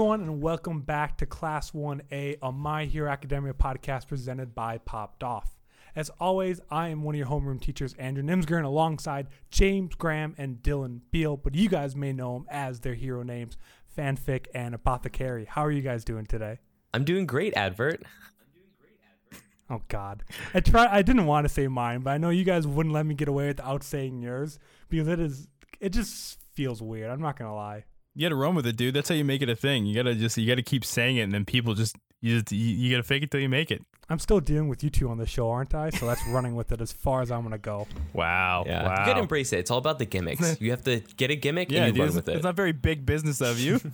everyone, and welcome back to Class 1A, a My Hero Academia podcast presented by Popped Off. As always, I am one of your homeroom teachers, Andrew Nimsgren, alongside James Graham and Dylan Beal, but you guys may know them as their hero names, Fanfic and Apothecary. How are you guys doing today? I'm doing great, Advert. I'm doing great, Advert. Oh God, I try. I didn't want to say mine, but I know you guys wouldn't let me get away without saying yours because it is. It just feels weird. I'm not gonna lie. You gotta run with it, dude. That's how you make it a thing. You gotta just you gotta keep saying it, and then people just you just, you, you gotta fake it till you make it. I'm still dealing with you two on the show, aren't I? So that's running with it as far as I'm gonna go. Wow, Yeah, wow. you gotta embrace it. It's all about the gimmicks. you have to get a gimmick yeah, and you dude, run with it. it's not very big business of you.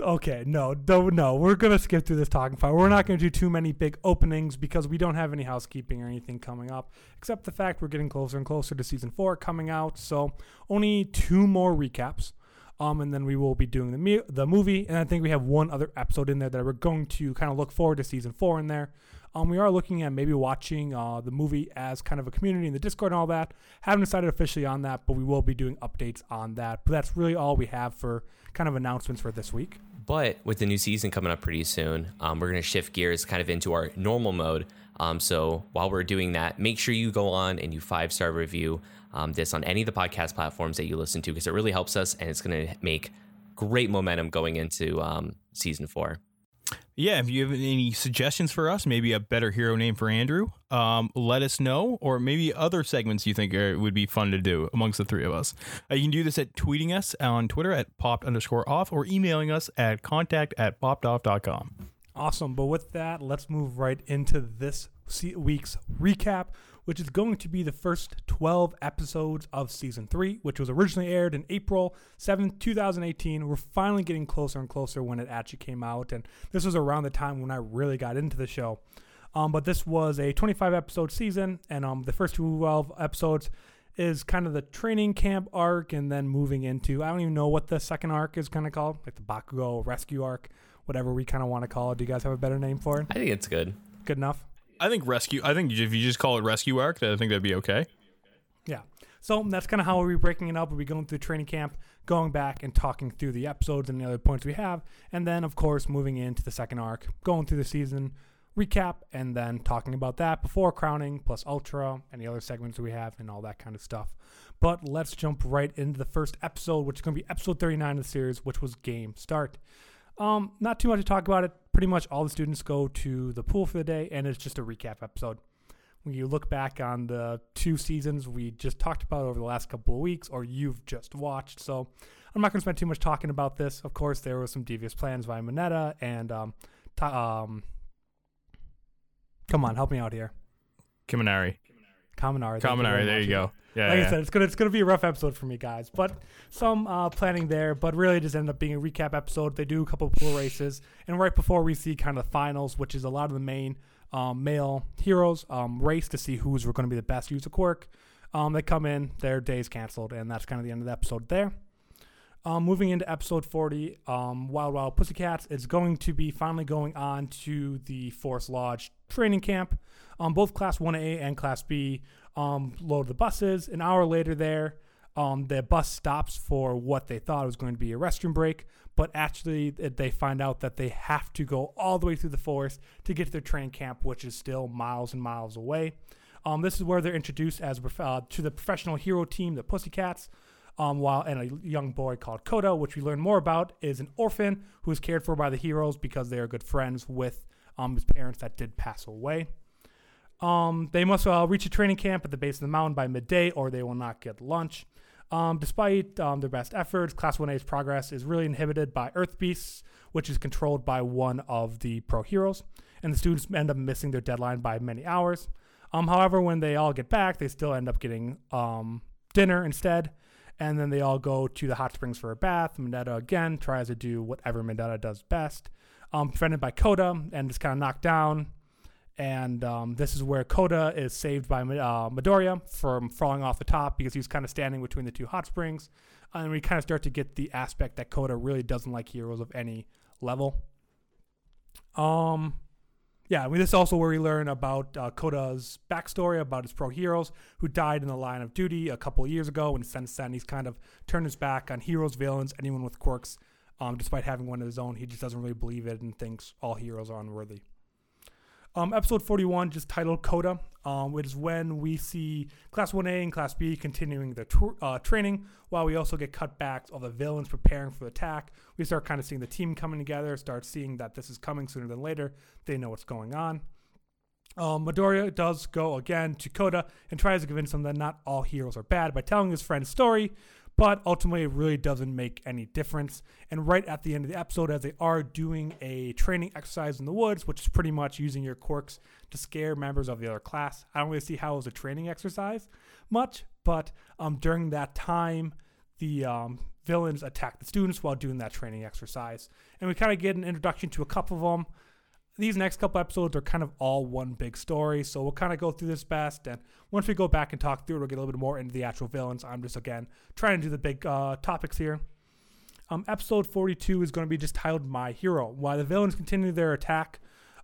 Okay, no, no, no. We're gonna skip through this talking part. We're not gonna do too many big openings because we don't have any housekeeping or anything coming up, except the fact we're getting closer and closer to season four coming out. So only two more recaps, um, and then we will be doing the the movie. And I think we have one other episode in there that we're going to kind of look forward to season four in there. Um, we are looking at maybe watching uh, the movie as kind of a community in the Discord and all that. Haven't decided officially on that, but we will be doing updates on that. But that's really all we have for kind of announcements for this week. But with the new season coming up pretty soon, um, we're going to shift gears kind of into our normal mode. Um, so while we're doing that, make sure you go on and you five star review um, this on any of the podcast platforms that you listen to because it really helps us and it's going to make great momentum going into um, season four. yeah, if you have any suggestions for us, maybe a better hero name for Andrew, um, let us know, or maybe other segments you think are, would be fun to do amongst the three of us. Uh, you can do this at tweeting us on Twitter at popped underscore off, or emailing us at contact at poppedoff.com. Awesome. But with that, let's move right into this week's recap, which is going to be the first 12 episodes of season three, which was originally aired in April 7th, 2018. We're finally getting closer and closer when it actually came out. And this was around the time when I really got into the show. Um, but this was a 25 episode season, and um, the first 12 episodes is kind of the training camp arc, and then moving into I don't even know what the second arc is kind of called, like the Bakugo rescue arc, whatever we kind of want to call it. Do you guys have a better name for it? I think it's good. Good enough. I think rescue. I think if you just call it rescue arc, I think that'd be okay. Yeah. So that's kind of how we'll be breaking it up. We'll be going through training camp, going back and talking through the episodes and the other points we have. And then, of course, moving into the second arc, going through the season recap, and then talking about that before crowning, plus Ultra, and the other segments we have, and all that kind of stuff. But let's jump right into the first episode, which is going to be episode 39 of the series, which was Game Start. Um, not too much to talk about it. Pretty much all the students go to the pool for the day, and it's just a recap episode when you look back on the two seasons we just talked about over the last couple of weeks or you've just watched. So I'm not going to spend too much talking about this. Of course, there were some devious plans by Mineta and um, ta- um come on, help me out here. Kaminari. Kaminari. thank Kaminari. There much. you go. Yeah. Like yeah. I said, it's gonna it's gonna be a rough episode for me, guys. But some uh, planning there, but really it just ended up being a recap episode. They do a couple pool races, and right before we see kind of the finals, which is a lot of the main um, male heroes um, race to see who's going to be the best use of quirk. Um, they come in, their day's canceled, and that's kind of the end of the episode there. Um, moving into episode 40, um, Wild Wild Pussycats is going to be finally going on to the Forest Lodge training camp. Um, both Class 1A and Class B um, load the buses. An hour later, there, um, the bus stops for what they thought was going to be a restroom break, but actually, they find out that they have to go all the way through the forest to get to their training camp, which is still miles and miles away. Um, this is where they're introduced as uh, to the professional hero team, the Pussycats um, while and a young boy called Kota, which we learn more about, is an orphan who is cared for by the heroes because they are good friends with um, his parents that did pass away. Um, they must uh, reach a training camp at the base of the mountain by midday, or they will not get lunch. Um, despite um, their best efforts, Class 1A's progress is really inhibited by Earth Beasts, which is controlled by one of the pro heroes, and the students end up missing their deadline by many hours. Um, however, when they all get back, they still end up getting um, dinner instead, and then they all go to the hot springs for a bath. Mineta again tries to do whatever Mineta does best, um, by Kota, and is kind of knocked down. And um, this is where Kota is saved by uh, Midoriya from falling off the top because he was kind of standing between the two hot springs. And we kind of start to get the aspect that Kota really doesn't like heroes of any level. Um, yeah, I mean, this is also where we learn about uh, Kota's backstory about his pro heroes who died in the line of duty a couple years ago. And since then, he's kind of turned his back on heroes, villains, anyone with quirks Um, despite having one of his own, he just doesn't really believe it and thinks all heroes are unworthy. Um, episode 41, just titled Kota, um, which is when we see Class 1A and Class B continuing their uh, training, while we also get cutbacks of the villains preparing for the attack. We start kind of seeing the team coming together, start seeing that this is coming sooner than later. They know what's going on. Um, Midoriya does go again to Kota and tries to convince him that not all heroes are bad by telling his friend's story, but ultimately it really doesn't make any difference. And right at the end of the episode, as they are doing a training exercise in the woods, which is pretty much using your quirks to scare members of the other class, I don't really see how it was a training exercise much, but um, during that time, the um, villains attack the students while doing that training exercise. And we kind of get an introduction to a couple of them these next couple episodes are kind of all one big story, so we'll kind of go through this best. And once we go back and talk through it, we'll get a little bit more into the actual villains. I'm just again trying to do the big uh, topics here. Um, episode 42 is going to be just titled "My Hero." While the villains continue their attack,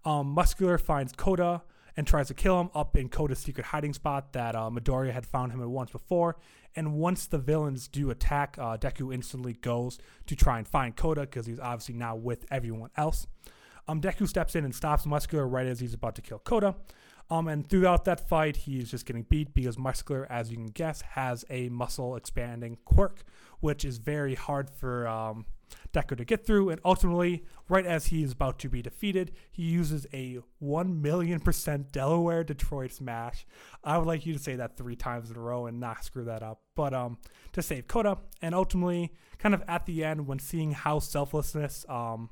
um, Muscular finds Kota and tries to kill him up in Kota's secret hiding spot that uh, Midoriya had found him at once before. And once the villains do attack, uh, Deku instantly goes to try and find Kota because he's obviously now with everyone else. Um, Deku steps in and stops Muscular right as he's about to kill Kota. Um, and throughout that fight, he's just getting beat because Muscular, as you can guess, has a muscle expanding quirk, which is very hard for um, Deku to get through. And ultimately, right as he is about to be defeated, he uses a 1 million percent Delaware Detroit smash. I would like you to say that three times in a row and not screw that up. But um, to save Kota, and ultimately, kind of at the end, when seeing how selflessness um,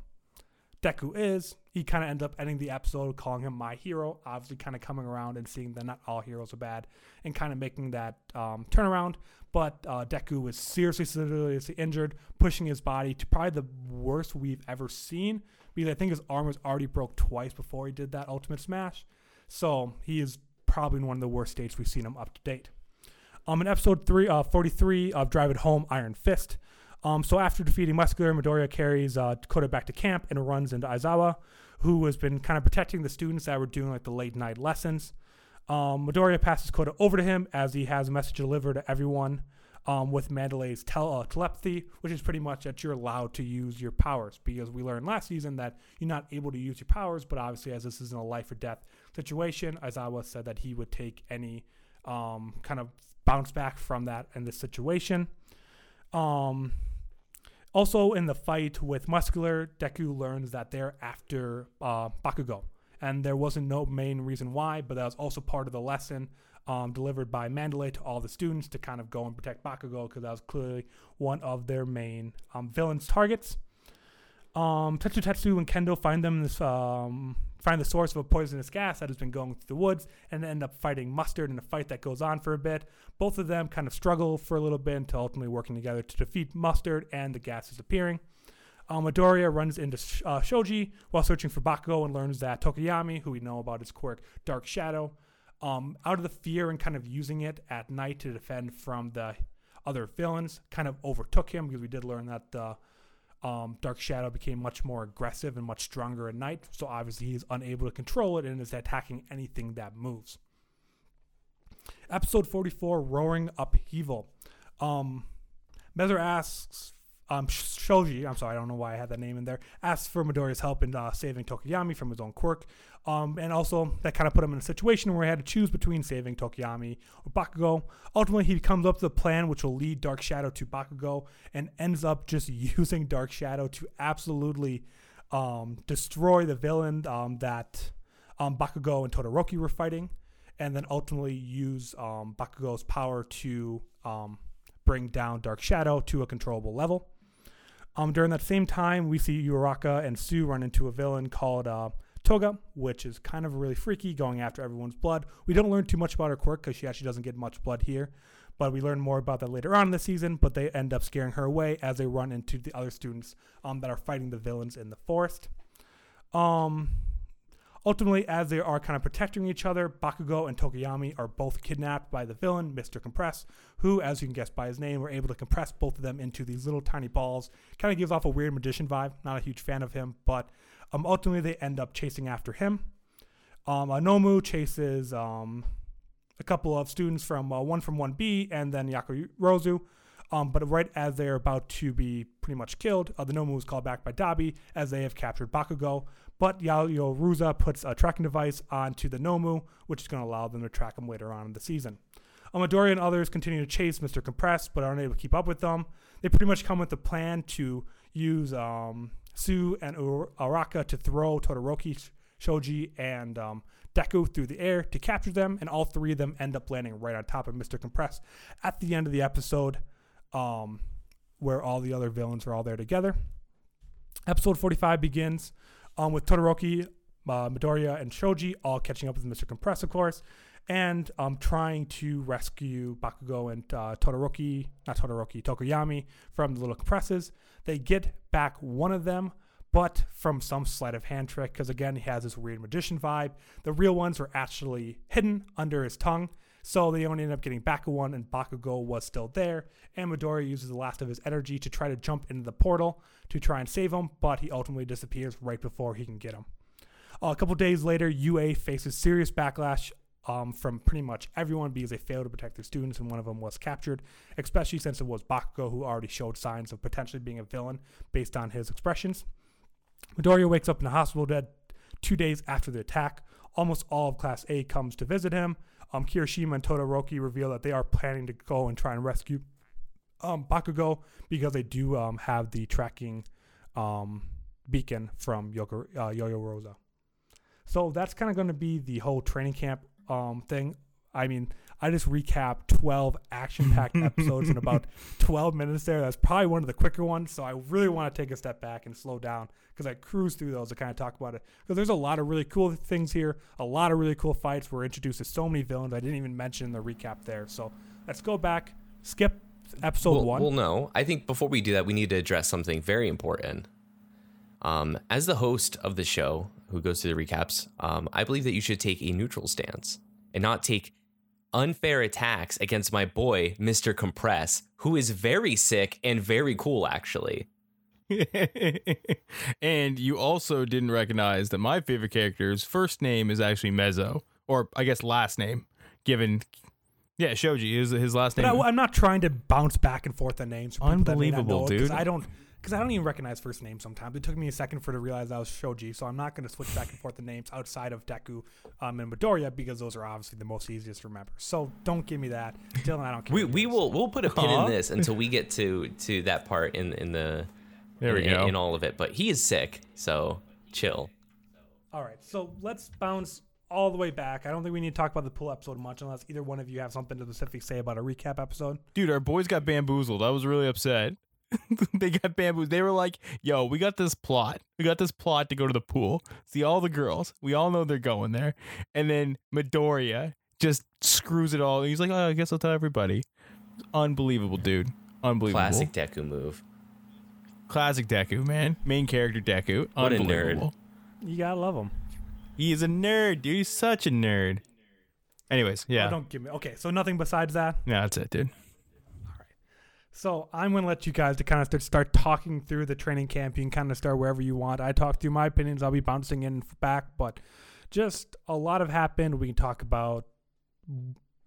Deku is, he kind of ends up ending the episode calling him my hero, obviously kind of coming around and seeing that not all heroes are bad and kind of making that um, turnaround. But uh, Deku was seriously, seriously injured, pushing his body to probably the worst we've ever seen because I think his arm was already broke twice before he did that ultimate smash. So he is probably in one of the worst states we've seen him up to date. Um, in episode three, uh, 43 of Drive It Home Iron Fist, um, so after defeating Muscular, Midoriya carries uh, Kota back to camp and runs into Aizawa, who has been kind of protecting the students that were doing like the late night lessons. Um, Midoriya passes Kota over to him as he has a message delivered to everyone um, with Mandalay's tel- uh, telepathy, which is pretty much that you're allowed to use your powers because we learned last season that you're not able to use your powers, but obviously, as this isn't a life or death situation, Aizawa said that he would take any um, kind of bounce back from that in this situation. Um, also, in the fight with Muscular, Deku learns that they're after uh, Bakugo. And there wasn't no main reason why, but that was also part of the lesson um, delivered by Mandalay to all the students to kind of go and protect Bakugo because that was clearly one of their main um, villains' targets. Um, Tetsu Tetsu and Kendo find them this um, find the source of a poisonous gas that has been going through the woods and end up fighting Mustard in a fight that goes on for a bit. Both of them kind of struggle for a little bit until ultimately working together to defeat Mustard and the gas is appearing. Um, Midoriya runs into uh, Shoji while searching for Bakugo and learns that Tokoyami, who we know about his quirk Dark Shadow, um, out of the fear and kind of using it at night to defend from the other villains, kind of overtook him because we did learn that the um, Dark Shadow became much more aggressive and much stronger at night. So obviously he's unable to control it and is attacking anything that moves. Episode 44 Roaring Upheaval. Um, asks, um, Shoji, I'm sorry, I don't know why I had that name in there, asks for Midoriya's help in uh, saving Tokoyami from his own quirk. Um, and also, that kind of put him in a situation where he had to choose between saving Tokoyami or Bakugo. Ultimately, he comes up with a plan which will lead Dark Shadow to Bakugo and ends up just using Dark Shadow to absolutely um, destroy the villain um, that um, Bakugo and Todoroki were fighting and then ultimately use um, Bakugo's power to bring down Dark Shadow to a controllable level. Um, during that same time, we see Uraraka and Tsu run into a villain called uh, Toga, which is kind of really freaky, going after everyone's blood. We don't learn too much about her quirk because she actually doesn't get much blood here, but we learn more about that later on in the season. But they end up scaring her away as they run into the other students um, that are fighting the villains in the forest. Um, Ultimately, as they are kind of protecting each other, Bakugo and Tokoyami are both kidnapped by the villain, Mr. Compress, who, as you can guess by his name, were able to compress both of them into these little tiny balls. Kind of gives off a weird magician vibe. Not a huge fan of him, but um, ultimately they end up chasing after him. Um, chases um, a couple of students from uh, one from 1B and then Yaoyorozu. Um, but right as they're about to be pretty much killed, uh, the Nomu is called back by Dabi as they have captured Bakugo. But Yaoyorozu puts a tracking device onto the Nomu, which is going to allow them to track him later on in the season. Amadori and others continue to chase Mr. Compress, but aren't able to keep up with them. They pretty much come with a plan to use um, Tsu and Uraraka to throw Todoroki, Shoji, and um, Deku through the air to capture them, and all three of them end up landing right on top of Mr. Compress at the end of the episode, um, where all the other villains are all there together. Episode 45 begins um, with Todoroki, uh, Midoriya, and Shoji all catching up with Mr. Compress, of course, and um, trying to rescue Bakugo and uh, Todoroki, not Todoroki, Tokoyami from the little compresses. They get back one of them, but from some sleight of hand trick, because again, he has this weird magician vibe. The real ones were actually hidden under his tongue. So they only ended up getting back one, and Bakugo was still there. And Midoriya uses the last of his energy to try to jump into the portal to try and save him, but he ultimately disappears right before he can get him. Uh, a couple days later, UA faces serious backlash um, from pretty much everyone because they failed to protect their students, and one of them was captured, especially since it was Bakugo who already showed signs of potentially being a villain based on his expressions. Midoriya wakes up in the hospital dead two days after the attack. Almost all of Class A comes to visit him. Um, Kirishima and Todoroki reveal that they are planning to go and try and rescue um, Bakugo because they do um, have the tracking um, beacon from Yoko, uh, Yaoyorozu. So that's kind of going to be the whole training camp um, thing. I mean, I just recapped 12 action packed episodes in about 12 minutes there. That's probably one of the quicker ones. So I really want to take a step back and slow down because I cruise through those to kind of talk about it. Because there's a lot of really cool things here, a lot of really cool fights. We're introduced to so many villains I didn't even mention in the recap there. So let's go back, skip episode well, one. Well, no. I think before we do that, we need to address something very important. Um, as the host of the show, who goes through the recaps, um, I believe that you should take a neutral stance and not take unfair attacks against my boy, Mr. Compress, who is very sick and very cool, actually. and you also didn't recognize that my favorite character's first name is actually Mezo, or I guess last name, given. Yeah, Shoji is his last name. But I, am not trying to bounce back and forth on names. For Unbelievable, dude. Because I don't because I don't even recognize first names sometimes. It took me a second for to realize I was Shoji, so I'm not going to switch back and forth the names outside of Deku um, and Midoriya because those are obviously the most easiest to remember. So don't give me that. Dylan, I don't care. We, we will we'll put a pin in this until we get to to that part in in the there we in, go in all of it. But he is sick, so chill. All right, so let's bounce all the way back. I don't think we need to talk about the pool episode much unless either one of you have something to specifically say about a recap episode. Dude, our boys got bamboozled. I was really upset. they got bamboozled. They were like, "Yo, we got this plot. We got this plot to go to the pool, see all the girls. We all know they're going there." And then Midoriya just screws it all. He's like, "Oh, I guess I'll tell everybody." Unbelievable, dude. Unbelievable. Classic Deku move. Classic Deku, man. Main character Deku. What a nerd. Unbelievable. You gotta love him. He is a nerd, dude. He's such a nerd. Anyways, yeah. Oh, don't give me. Okay, so nothing besides that. yeah, that's it, dude. So I'm going to let you guys to kind of start, talking through the training camp. You can kind of start wherever you want. I talk through my opinions. I'll be bouncing in and back, but just a lot have happened. We can talk about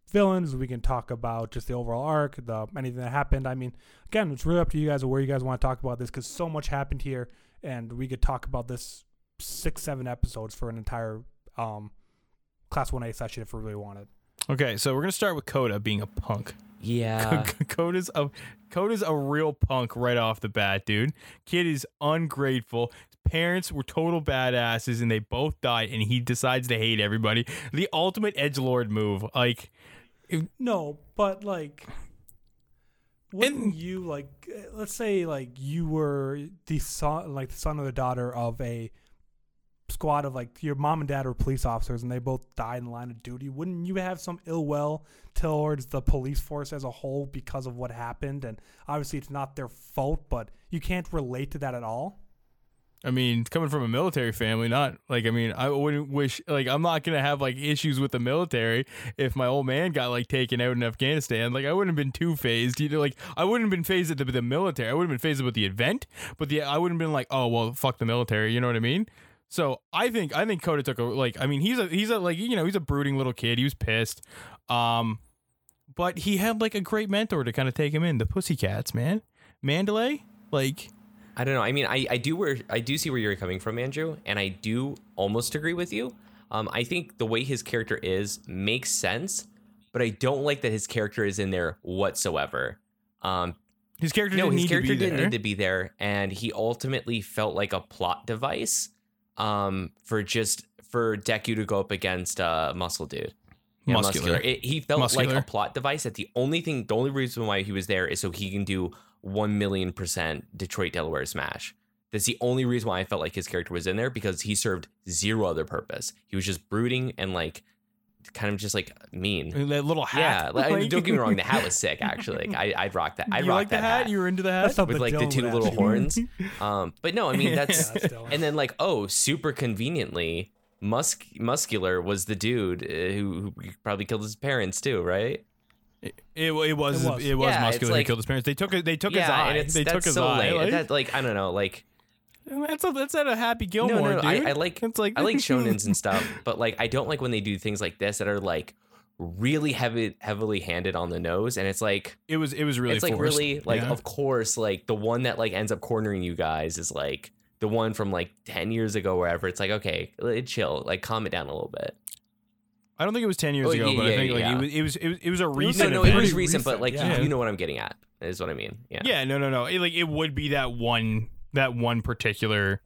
villains. We can talk about just the overall arc, the anything that happened. I mean, again, it's really up to you guys where you guys want to talk about this because so much happened here, and we could talk about this six, seven episodes for an entire um, class one A session if we really wanted. Okay, so we're gonna start with Kota being a punk. Yeah. Kota's a Kota's a real punk right off the bat, dude. Kid is ungrateful. His parents were total badasses, and they both died. And he decides to hate everybody. The ultimate edge lord move. Like, No, but like, wouldn't And- you like? Let's say like you were the son, like the son or the daughter of a squad of like your mom and dad were police officers, and they both died in the line of duty. Wouldn't you have some ill will towards the police force as a whole because of what happened? And obviously, it's not their fault, but you can't relate to that at all. I mean, coming from a military family, not like I mean, I wouldn't wish like I'm not gonna have like issues with the military if my old man got like taken out in Afghanistan. Like I wouldn't have been too phased. You know, like I wouldn't have been phased at the, the military. I wouldn't have been phased with the event, but the I wouldn't have been like, oh well, fuck the military. You know what I mean? So I think I think Kota took a like I mean he's a he's a like you know he's a brooding little kid. He was pissed, um, but he had like a great mentor to kind of take him in. The Pussycats, man, Mandalay, like I don't know. I mean, I, I do where I do see where you're coming from, Andrew, and I do almost agree with you. Um, I think the way his character is makes sense, but I don't like that his character is in there whatsoever. Um, his character. no, didn't his character didn't there. need to be there, and he ultimately felt like a plot device um, for just for Deku to go up against uh, Muscle Dude. Yeah, Muscular. It, he felt like a plot device. That the only thing, the only reason why he was there is so he can do one million percent Detroit Delaware Smash. That's the only reason why I felt like his character was in there because he served zero other purpose. He was just brooding and like kind of just like mean. that little hat. Yeah, like, like- don't get me wrong. The hat was sick. Actually, like, I, I'd rock that. I'd rock like the that hat? You were into the hat. With like the two would little horns. Um, but no, I mean that's Yeah, that's and then like oh, super conveniently, Musk muscular was the dude uh, who, who probably killed his parents too, right? It, it, was it was, It was. Yeah, muscular. like- he killed his parents. They took it. They took his eye. and it's they that's took his so eye. lame. Like, That, like I don't know, like that's a, that's at a Happy no, Gilmore, no, no, I, dude. I like It's like I like shonens and stuff, but like I don't like when they do things like this that are like really heavy, heavily handed on the nose, and it's like It was it was really it's like forced. really like Yeah. of course like the one that like ends up cornering you guys is like the one from like 10 years ago wherever it's like okay uh, chill like calm it down a little bit I don't think it was ten years Oh, ago, yeah, but I yeah, think like yeah. it was it was it was, it was a recent no no event. it was Pretty recent, but like yeah. you, you know what i'm getting at is what i mean yeah Yeah, no, no, no. It, like it would be that one that one particular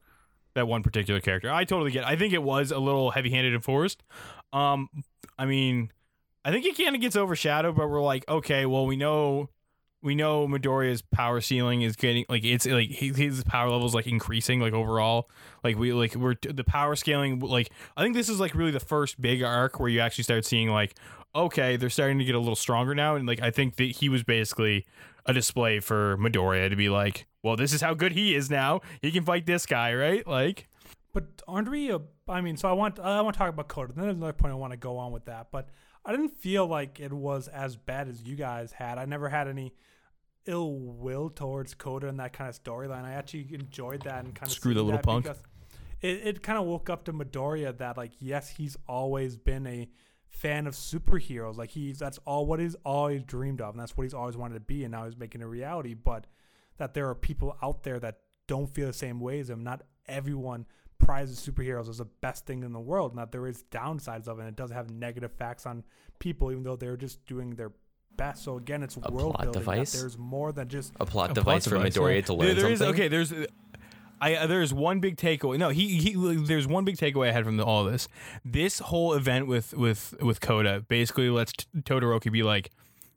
that one particular character. I totally get. It. I think it was a little heavy-handed and forced. Um, I mean, I think it kind of gets overshadowed, but we're like, okay, well, we know we know Midoriya's power ceiling is getting like it's like his power level is like increasing like overall. Like we like we're the power scaling like I think this is like really the first big arc where you actually start seeing like okay, they're starting to get a little stronger now and like I think that he was basically a display for Midoriya to be like, well, this is how good he is now. He can fight this guy, right? Like But aren't we? A, I mean, so I want I want to talk about Kota. Then there's another point I want to go on with that. But I didn't feel like it was as bad as you guys had. I never had any ill will towards Kota and that kind of storyline. I actually enjoyed that and kind of Screw the little punk. It, it kind of woke up to Midoriya that like yes, he's always been a fan of superheroes. Like he's that's all what he's always dreamed of, and that's what he's always wanted to be. And now he's making it a reality. But that there are people out there that don't feel the same way as him. Not everyone prizes superheroes as the best thing in the world. and that there is downsides of it. And it does have negative facts on people, even though they're just doing their best. So again, it's A world plot building. that device? There's more than just a plot a device plot for device, midoriya yeah. to learn There- there is- something okay, there's I uh, there's one big takeaway. No, he he there's one big takeaway I had from the, all this. This whole event with with with Kota basically lets T- Todoroki be like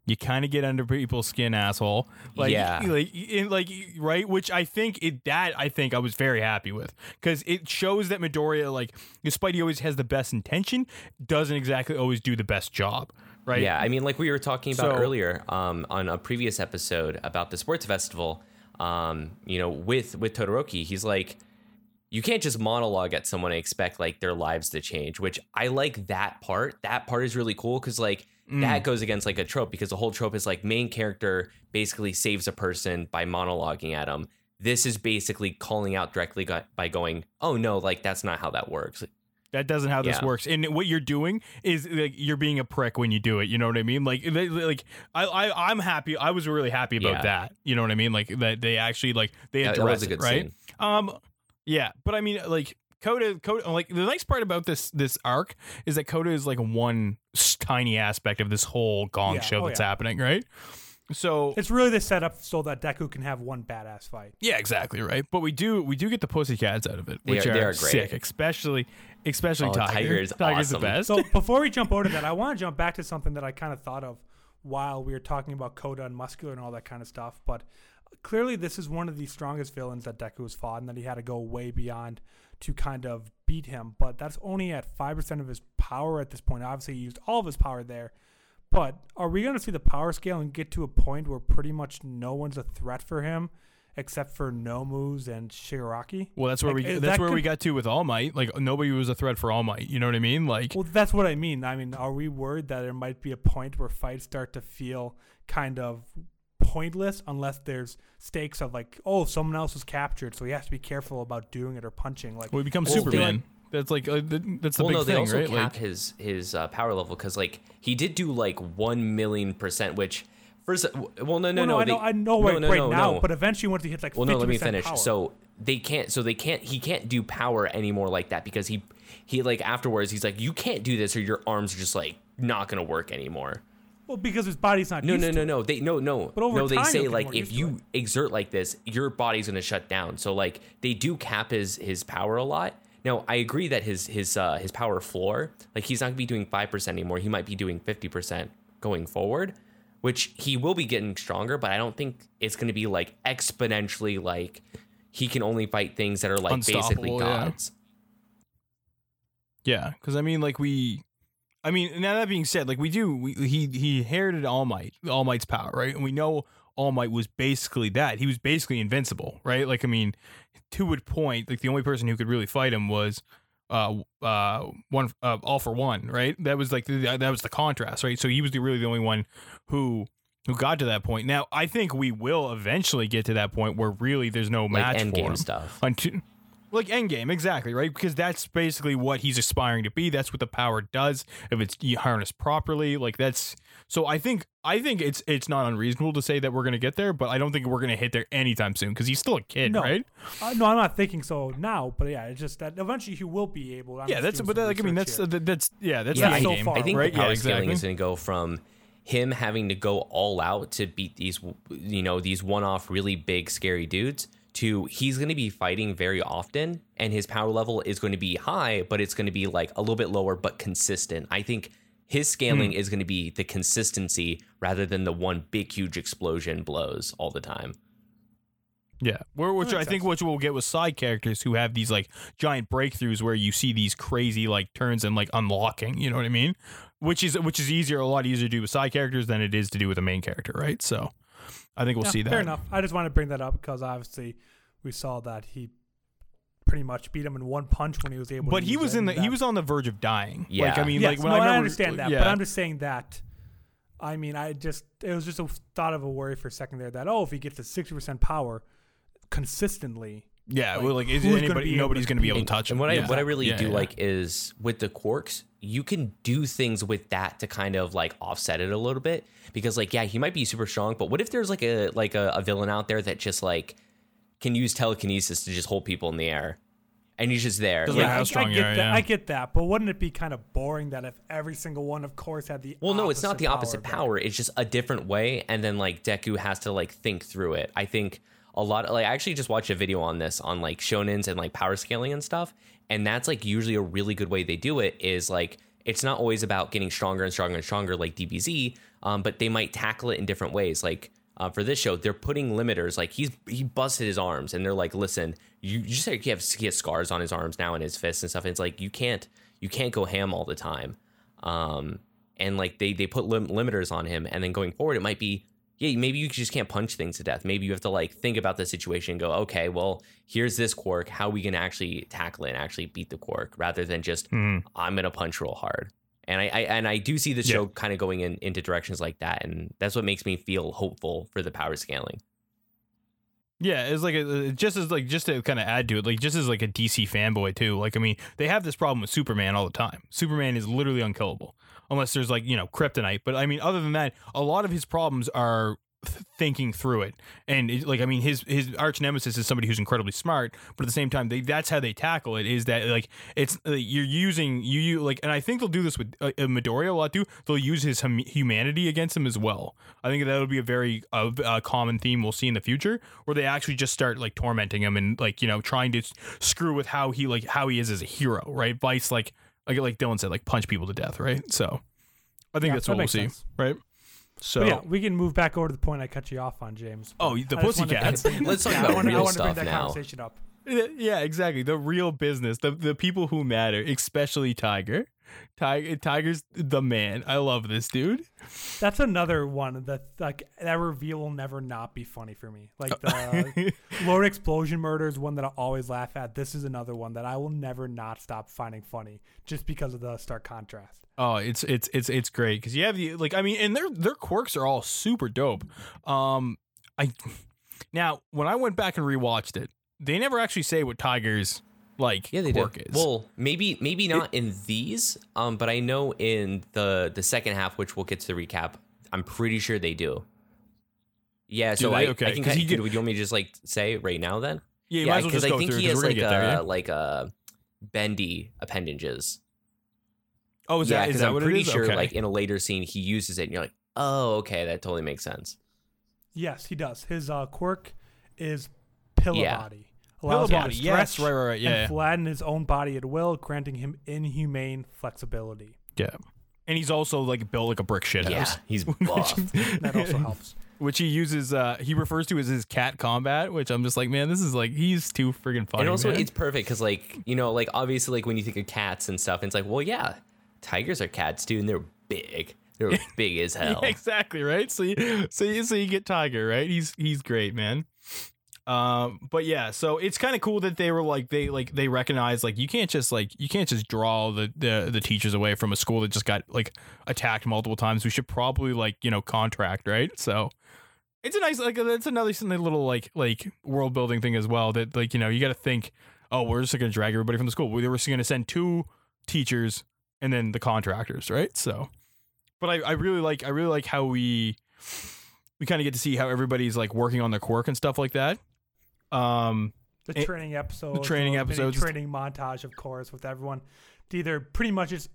you kind of get under people's skin, asshole. Like, Yeah. like, in, like, right. Which I think it that I think I was very happy with because it shows that Midoriya, like, despite he always has the best intention, doesn't exactly always do the best job. Right. Yeah, I mean, like we were talking about So- earlier um, on a previous episode about the sports festival. Um, you know, with with Todoroki, he's like, you can't just monologue at someone and expect like their lives to change. Which I like that part. That part is really cool because like that goes against like a trope because the whole trope is like main character basically saves a person by monologuing at him. This is basically calling out directly by going, "Oh no, like that's not how that works." That doesn't how this Yeah. works. And what you're doing is like you're being a prick when you do it. You know what I mean? Like, they- like I, I I'm happy. I was really happy about Yeah. that. You know what I mean? Like that they actually like they That- address that was a it, right? scene. Um, yeah. But I mean, like Kota, Kota, like the nice part about this this arc is that Kota is like one tiny aspect of this whole Gong Yeah. show Oh, that's yeah. happening, right? So it's really the setup so that Deku can have one badass fight. yeah, exactly right. But we do we do get the pussycats out of it, They which are- are, they are great. sick, especially especially Oh, Tiger. Tiger is Tiger's awesome. the best. So before we jump over to that, I want to jump back to something that I kind of thought of while we were talking about Kota and Muscular and all that kind of stuff. But clearly, this is one of the strongest villains that Deku has fought, and that he had to go way beyond to kind of beat him. But that's only at five percent of his power at this point. Obviously, he used all of his power there. But are we going to see the power scale and get to a point where pretty much no one's a threat for him, except for Nomus and Shigaraki? Well, that's where Like, we uh, that's that where we got to with All Might. Like nobody was a threat for All Might. You know what I mean? Like Well, that's what I mean. I mean, are we worried that there might be a point where fights start to feel kind of pointless unless there's stakes of like, oh, someone else was captured, so he has to be careful about doing it or punching. Like, we become Well, Superman. That's like uh, that's the same thing. well, big no, they thing, also right? cap Like, his his uh, power level because like he did do like one million percent, which first, well, no, no, Well, no, I they- know, I know no, right, no, right no, now, no. but eventually once he hits like well, no, let me finish. power- So they can't, so they can't, he can't do power anymore like that because he he like afterwards he's like, you can't do this or your arms are just like not gonna work anymore. well, because his body's not No, used no, no, it. no. They no, no, But over no. They time, say like if you it. exert like this, your body's gonna shut down. So like they do cap his his power a lot. Now I agree that his his uh, his power floor, like he's not gonna be doing five percent anymore. He might be doing fifty percent going forward, which he will be getting stronger. But I don't think it's gonna be like exponentially like he can only fight things that are like basically yeah. gods. yeah, because I mean, like we, I mean, now that being said, like we do, we, he he inherited All Might, All Might's power, right? And we know All Might was basically that. He was basically invincible, right? Like I mean, to a point, like the only person who could really fight him was uh uh one uh, all for one right? That was like the, that was the contrast right? So he was the, really the only one who who got to that point. Now i think we will eventually get to that point where really there's no Like match end game stuff. until like endgame exactly right? Because that's basically what he's aspiring to be. That's what the power does if it's harnessed properly. Like that's so i think i think it's it's not unreasonable to say that we're gonna get there but i don't think we're gonna hit there anytime soon because he's still a kid No. right? Uh, no, I'm not thinking so now, but yeah, it's just that eventually he will be able. I'm yeah that's but that, like i mean that's uh, that's yeah that's Yeah, the I, so endgame far, I think right? the power yeah scaling exactly. is going to go from him having to go all out to beat these, you know, these one-off really big scary dudes to he's going to be fighting very often and his power level is going to be high, but it's going to be like a little bit lower but consistent. I think his scaling hmm. is going to be the consistency rather than the one big huge explosion blows all the time. Yeah, where, which I makes think sense. what we'll get with side characters who have these like giant breakthroughs where you see these crazy like turns and like unlocking. You know what I mean? Which is which is easier, a lot easier to do with side characters than it is to do with a main character, right? So, I think we'll Yeah, see that. Fair enough. I just want to bring that up because obviously we saw that he pretty much beat him in one punch when he was able. But to he was in the and he was on the verge of dying. Yeah. like I mean, Yes, like when no, I remember, understand that, yeah. but I'm just saying that. I mean, I just it was just a thought of a worry for a second there that oh, if he gets to sixty percent power consistently, yeah, like, well, like is who's gonna anybody nobody's going to be able to touch him. And what I what I really Yeah, do yeah. like is with the quirks, you can do things with that to kind of like offset it a little bit. Because like, yeah, he might be super strong, but what if there's like a like a, a villain out there that just like can use telekinesis to just hold people in the air, and he's just there. Doesn't Like, how I, strong I you get are, that. yeah. I get that, but wouldn't it be kind of boring that if every single one, of course, had the well, no, it's not the opposite but- power. It's just a different way, and then like Deku has to like think through it. I think a lot. like I actually just watched a video on this on like shonens and like power scaling and stuff, and that's like usually a really good way they do it. Is like it's not always about getting stronger and stronger and stronger like DBZ, um, but they might tackle it in different ways. Like uh, for this show, they're putting limiters. Like he's he busted his arms, and they're like, listen, you, you just like he has he has scars on his arms now and his fists and stuff. And it's like you can't you can't go ham all the time. Um, and like they they put lim- limiters on him, and then going forward, it might be yeah, maybe you just can't punch things to death. Maybe you have to like think about the situation and go, okay, well, here's this quirk. How are we gonna actually tackle it and actually beat the quirk rather than just Mhm. I'm gonna punch real hard. And I, I and I do see the Yeah. show kind of going in into directions like that, and that's what makes me feel hopeful for the power scaling. Yeah, it's like a, just as like just to kind of add to it, like just as like a DC fanboy too. Like I mean, they have this problem with Superman all the time. Superman is literally unkillable unless there's like you know kryptonite. But I mean, other than that, a lot of his problems are thinking through it. And it, like I mean, his his arch nemesis is somebody who's incredibly smart, but at the same time, they, that's how they tackle it. Is that like it's uh, you're using you you like, and I think they'll do this with uh, uh, Midoriya a lot too. They'll use his hum- humanity against him as well. I think that'll be a very uh, common theme we'll see in the future, where they actually just start like tormenting him and like you know trying to screw with how he like how he is as a hero, right? Vice like like like Dylan said, like punch people to death, right? So I think Yeah, that's that what we'll makes see, sense. right? So But yeah, we can move back over to the point I cut you off on, James. Oh, the I just Pussycats. Let's talk yeah, about I wanted, I real wanted to bring stuff that now. conversation up. Yeah, exactly. The real business, the the people who matter, especially Tiger. Tiger Tiger's the man. I love this dude. That's another one that like that reveal will never not be funny for me. Like the Lord Explosion Murder is one that I always laugh at. This is another one that I will never not stop finding funny just because of the stark contrast. Oh, it's it's it's it's great because you have the like I mean, and their their quirks are all super dope. Um, I now when I went back and rewatched it, they never actually say what Tiger's like Yeah, they quirk do. is. Well, maybe maybe not in these, um, but I know in the the second half, which we'll get to the recap. I'm pretty sure they do. Yeah, so they? I, Okay, I can 'cause kind he of. did- Do you want me to just like say right now then? yeah, you might well because I think through he has like a there. Yeah? like a bendy appendages. Oh, is yeah, that is that I'm what pretty it is? sure Okay. like in a later scene he uses it, and you're like, oh, okay, that totally makes sense. Yes, he does. His uh, quirk is pillow Yeah. body. Pillow Allows him to body, yes, stretch right, right, right, yeah, and yeah. flatten his own body at will, granting him inhumane flexibility. yeah, and he's also like built like a brick shit Yeah, house. he's buff. That also helps. which he uses uh he refers to as his cat combat which i'm just like man this is like he's too friggin' funny and also man. it's perfect because like you know like obviously like when you think of cats and stuff it's like well yeah tigers are cats too and they're big they're big as hell Yeah, exactly right so you so you so you get tiger right he's he's great man um but yeah so it's kind of cool that they were like they like they recognize like you can't just like you can't just draw the, the the teachers away from a school that just got like attacked multiple times. We should probably like you know contract right? So it's a nice like it's another little like like world building thing as well that like you know you got to think oh we're just gonna drag everybody from the school. We were just gonna send two teachers and then the contractors right? So but I, I really like I really like how we we kind of get to see how everybody's like working on their quirk and stuff like that. Um, The training episodes, training the mini episodes. training montage, of course, with everyone. Either pretty much is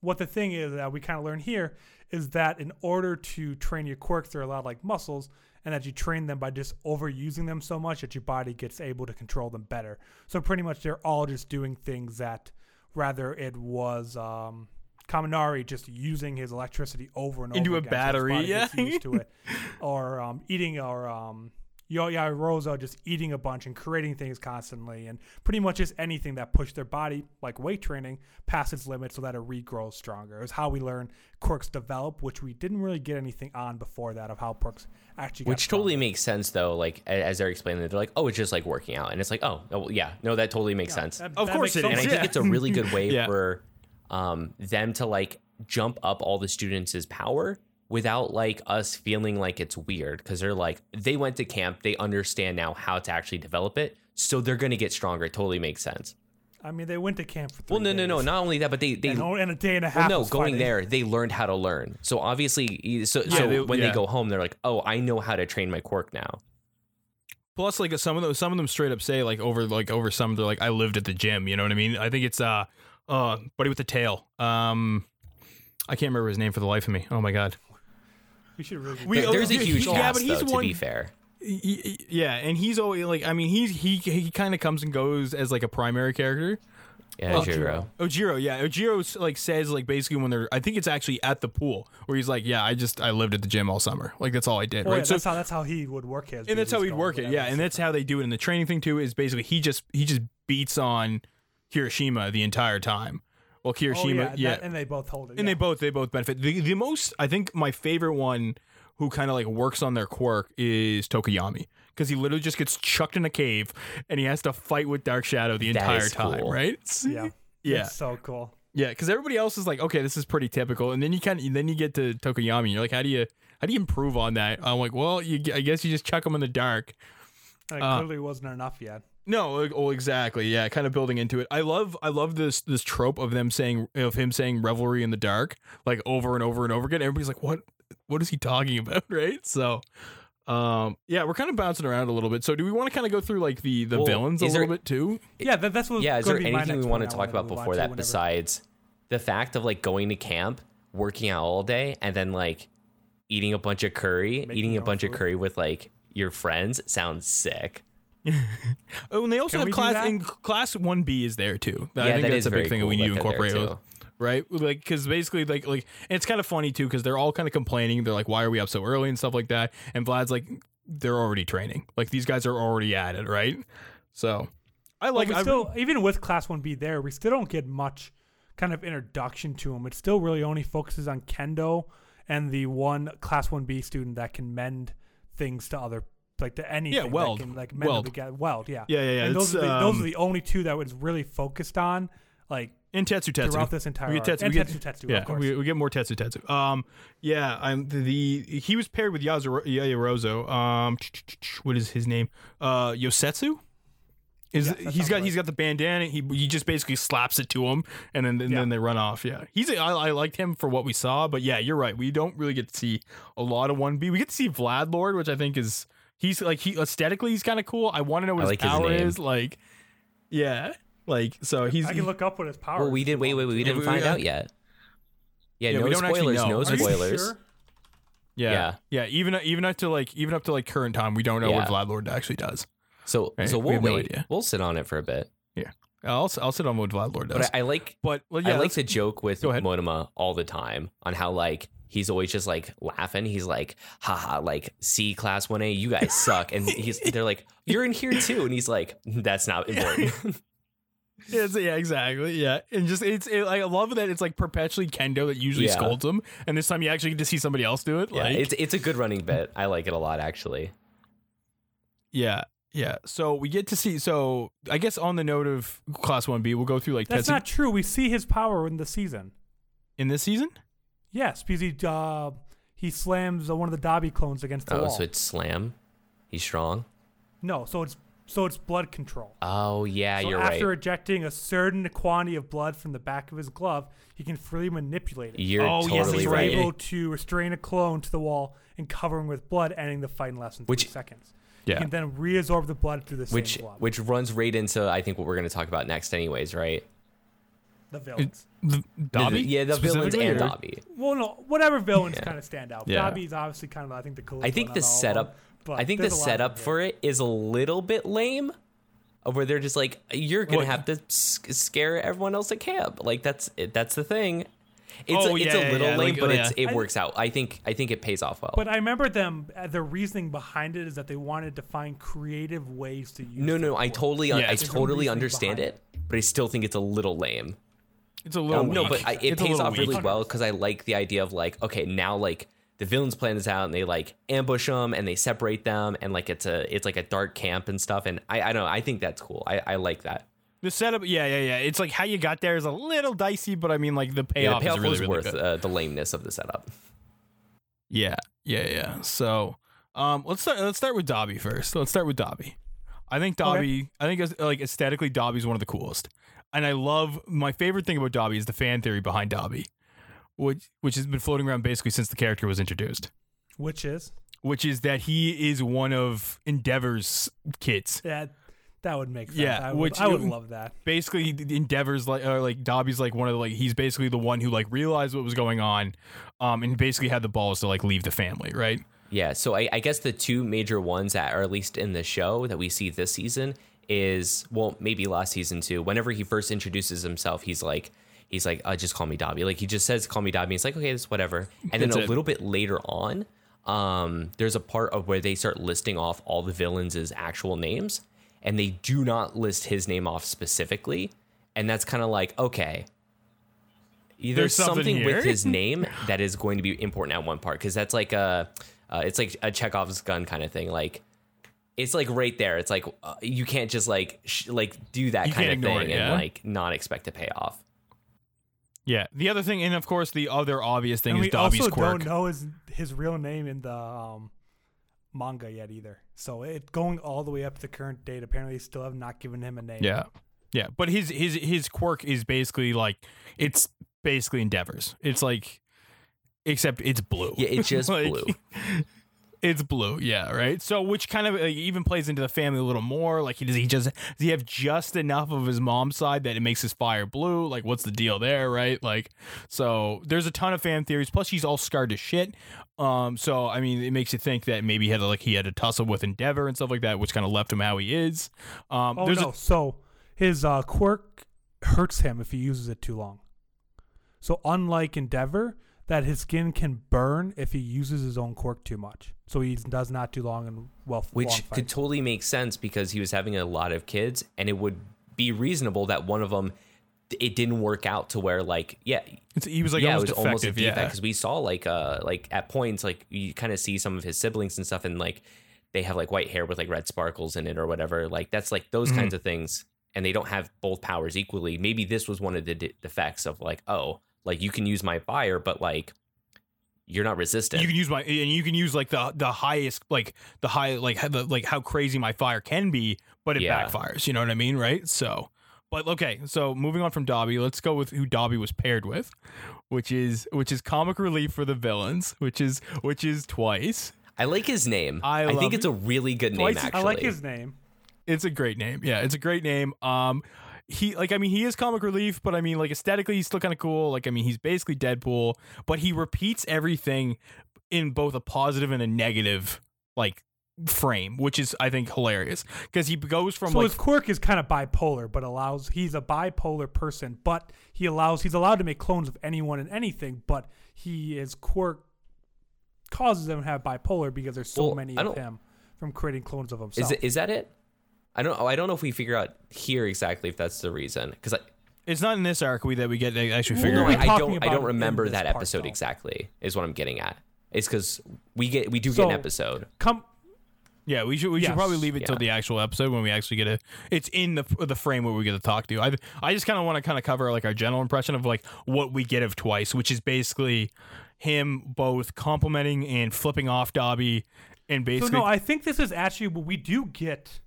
what the thing is that we kind of learn here is that in order to train your quirks, they're a lot like muscles, and that you train them by just overusing them so much that your body gets able to control them better. So pretty much they're all just doing things that rather it was um, Kaminari just using his electricity over and over Into a so battery, body yeah. used to it, or um, eating or um, Yaoyorozu just eating a bunch and creating things constantly, and pretty much just anything that pushed their body, like weight training, past its limit so that it regrows stronger. Is how we learn quirks develop, which we didn't really get anything on before that of how quirks actually. got which totally stronger. makes sense though like as they're explaining it they're like oh it's just like working out and it's like oh, oh well, yeah no that totally makes sense That- Of that course makes it so and I think it's a really good way Yeah. for um, them to like jump up all the students' power without like us feeling like it's weird because they're like they went to camp, they understand now how to actually develop it, so they're gonna get stronger. It totally makes sense. I mean, they went to camp for. Three Well, no, no, no, not only that, but they they and, o- and a day and a well, half. no going fighting. there they learned how to learn. So obviously, so, Yeah, so they- when yeah. they go home, they're like, oh, I know how to train my quirk now. plus like some of those some of them straight up say like over like over some they're like I lived at the gym. You know what I mean? I think it's uh uh buddy with the tail. Um, I can't remember his name for the life of me. Oh my god. We should really. We- There- There's a yeah, huge yeah, cast but he's though. To be fair, Y- y- Yeah, and he's always like I mean he's he he kind of comes and goes as like a primary character. yeah, Oh, Jiro. Oh, Ojiro, yeah. Ojiro like says like basically when they're I think it's actually at the pool where he's like, yeah, I just I lived at the gym all summer. Like that's all I did, Well, right? yeah, so that's how that's how he would work his. and that's how he'd he'd work it, yeah. And that's how they do it in the training thing too. Is basically he just he just beats on Kirishima the entire time. Well, Oh, Kirishima, yeah, yeah, that- and they both hold it. and yeah. they both they both benefit. The the most I think my favorite one who kind of like works on their quirk is Tokoyami because he literally just gets chucked in a cave and he has to fight with Dark Shadow the That entire is time, cool. right? Yeah. Yeah. It's so cool. Yeah, because everybody else is like, okay, this is pretty typical, and then you kind of then you get to Tokoyami, and you're like, how do you how do you improve on that? I'm like, well, you, I guess you just chuck them in the dark. And it Uh, clearly wasn't enough yet. No, like, oh, exactly. Yeah, kind of building into it. I love, I love this this trope of them saying of him saying revelry in the dark, like over and over and over again. Everybody's like, what what is he talking about, right? So. Um. Yeah, we're kind of bouncing around a little bit. So, do we want to kind of go through like the the Well, villains a there- little bit too? Yeah, that, that's what. yeah is there be anything we want to talk about before that whenever- besides the fact of like going to camp working out all day and then like eating a bunch of curry Making eating a own bunch of curry with like your friends sounds sick Oh, and they also Can have class that? in class one B is there too. I Yeah, think that that's is a big very thing that we need to that they're there, incorporate. too. right? Like, because basically, like, like, and it's kind of funny too, because they're all kind of complaining. They're like, "Why are we up so early?" and stuff like that. And Vlad's like, "They're already training. Like, these guys are already at it, right?" So, I But like. we I still, even with Class 1B there, we still don't get much kind of introduction to him. It still really only focuses on Kendo and the one Class 1B student that can mend things to other, like to anything. that weld. Can, like mend Weld. together. Weld, yeah. yeah, yeah, yeah. And those are, the, those um, are the only two that was really focused on, like in Tetsu Tetsu. throughout this entire We get Tetsu, we get- Tetsu Tetsu, yeah, of course. we, we get more Tetsu Tetsu. Um, yeah, I'm the, the he was paired with Yasuro, Yaoyorozu. Um, what is his name? Uh, Yosetsu. Is Yeah, he's got right. he's got the bandana. He he just basically slaps it to him, and then and Yeah. then they run off. Yeah, he's I, I liked him for what we saw, but yeah, you're right. We don't really get to see a lot of one B. We get to see Vlad Lord, which I think is he's like he aesthetically he's kind of cool. I want to know what I his like power name. is. Like, yeah, like so he's I can look up what his power. Well, we did. if Wait, wait, wait. We didn't we- find we- out yet. Yeah, Yeah, no we don't spoilers. know. No Are spoilers. Sure? yeah, Yeah. yeah Even even up to like even up to like current time, we don't know what Vlad Lord actually does. So, Right, so we we'll have no wait. idea. we'll sit on it for a bit. Yeah. I'll I'll sit on what Vlad Lord does. But I, I like but well, I like let's- to joke with Go. Monoma all the time on how like he's always just like laughing. He's like, haha, like C class 1A, you guys suck. And he's they're like, You're in here too. And he's like, mm, That's not important. Yeah, it's- yeah, exactly. Yeah, and just it's it, I love that it's like perpetually Kendo that usually Yeah. scolds him, and this time you actually get to see somebody else do it. yeah, like, it's it's a good running bit. I like it a lot actually. yeah, yeah. So we get to see. So I guess on the note of Class One B, we'll go through like That's testing not true. We see his power in the season. in this season. Yes, because he uh, he slams uh, one of the Dabi clones against the wall. Oh, wall. so it's slam. He's strong. no, so it's so it's blood control. Oh yeah, so you're after right. After ejecting a certain quantity of blood from the back of his glove, he can freely manipulate it. You're Oh, yes, totally he's He's right. able to restrain a clone to the wall and cover him with blood, ending the fight in less than Which- three seconds. Yeah. He can then reabsorb the blood through the same Which glove. which runs right into I think what we're gonna talk about next anyways, right? The villains. The, Dabi? yeah, the villains and Dabi. well, no, whatever villains Yeah. kind of stand out. Yeah. Dabi's obviously kind of I think the coolest. I think one the out of all of setup them, but I think the there's a lot of setup for it is a little bit lame. Where they're just like you're gonna What? have to s- scare everyone else at camp. Like that's it, that's the thing. It's Oh, a, it's yeah, a little yeah, lame, like, but oh, it's yeah. it I- works out. I think I think it pays off well. But I remember them. Uh, the reasoning behind it is that they wanted to find creative ways to use. no, no, I totally Yeah, I totally understand behind it, but I still think it's a little lame. It's a little Um, no, but I, it It's pays little off really well because I like the idea of like, okay, now like the villains plan this out and they like ambush them and they separate them and like it's a it's like a dark camp and stuff and I I don't know I think that's cool. I I like that. The setup, yeah, yeah, yeah. It's like how you got there is a little dicey, but I mean, like the Yeah, payoff, the payoff is really, was really worth good. uh, the lameness of the setup. Yeah, yeah, yeah. So, um, let's start. Let's start with Dabi first. Let's start with Dabi. I think Dabi. I think as- like aesthetically, Dabi's one of the coolest, and I love. My favorite thing about Dabi is the fan theory behind Dabi, which which has been floating around basically since the character was introduced. which is Which is that he is one of Endeavor's kids. that that would make sense. Yeah, I would, which- I would love that. basically endeavors like uh, like Dabi's like one of the like he's basically the one who like realized what was going on, um, and basically had the balls to like leave the family, right? Yeah, so I, I guess the two major ones that are at least in the show that we see this season is well maybe last season too. Whenever he first introduces himself, he's like he's like uh, just call me Dabi. Like he just says call me Dabi. He's like okay, that's whatever. And then That's a it. little bit later on, um, there's a part of where they start listing off all the villains' actual names, and they do not list his name off specifically, and that's kind of like okay. There's, There's something something, with his name that is going to be important at one part because that's like a, uh, it's like a Chekhov's gun kind of thing. Like, it's like right there. It's like uh, you can't just like sh- like do that You kind of thing it, and like not expect to pay off. Yeah. The other thing, and of course, the other obvious thing And is we Dabi's also quirk. don't know his his real name in the um, manga yet either. So it going all the way up to the current date. Apparently, they still have not given him a name. Yeah, yeah. But his his his quirk is basically like it's basically Endeavors. It's like, except it's blue. Yeah, it's just Like, blue. It's blue, yeah, right. So, which kind of like, even plays into the family a little more. Like, he does he just does he have just enough of his mom's side that it makes his fire blue? Like, what's the deal there, right? Like, so there's a ton of fan theories. Plus, he's all scarred to shit. Um, so I mean, it makes you think that maybe he had a, like he had a tussle with Endeavor and stuff like that, which kind of left him how he is. Um, Oh there's no! a, so his uh, quirk hurts him if he uses it too long. So unlike Endeavor, that his skin can burn if he uses his own quirk too much. So he does not too long and well. which fights. could totally make sense because he was having a lot of kids and it would be reasonable that one of them it didn't work out to where like yeah it's, he was like yeah almost it was almost a defective, defect yeah. because we saw like uh like at points like you kind of see some of his siblings and stuff and like they have like white hair with like red sparkles in it or whatever like that's like those Mhm. kinds of things and they don't have both powers equally maybe this was one of the de- defects of like oh like you can use my fire but like you're not resistant. You can use my and you can use like the the highest like the high like the, like how crazy my fire can be, but it Yeah. backfires. You know what I mean, right? So, but okay. So moving on from Dabi, let's go with who Dabi was paired with, which is which is comic relief for the villains, which is which is twice. I like his name. I I, think it's a really good name. Twice- I Actually, I like his name. It's a great name. Yeah, it's a great name. Um, he like I mean he is comic relief, but I mean like aesthetically he's still kind of cool. Like I mean he's basically Deadpool, but he repeats everything in both a positive and a negative like frame, which is I think hilarious because he goes from So like his quirk is kind of bipolar, but allows he's a bipolar person, but he allows he's allowed to make clones of anyone and anything, but he his quirk causes him to have bipolar because there's so Well, many of him from creating clones of himself. is it is that it? I don't. Oh, I don't know if we figure out here exactly if that's the reason because I, it's not in this arc we that we get to actually figure no, no, out. I, I don't. I don't remember that episode though. exactly. Is what I'm getting at. It's because we get we do get an episode. Come Yeah, we should we should probably leave it Yeah. till the actual episode when we actually get a. It's in the the frame where we get to talk to. I I just kind of want to kind of cover like our general impression of like what we get of twice, which is basically him both complimenting and flipping off Dabi, and So basically no, I think this is actually what we do get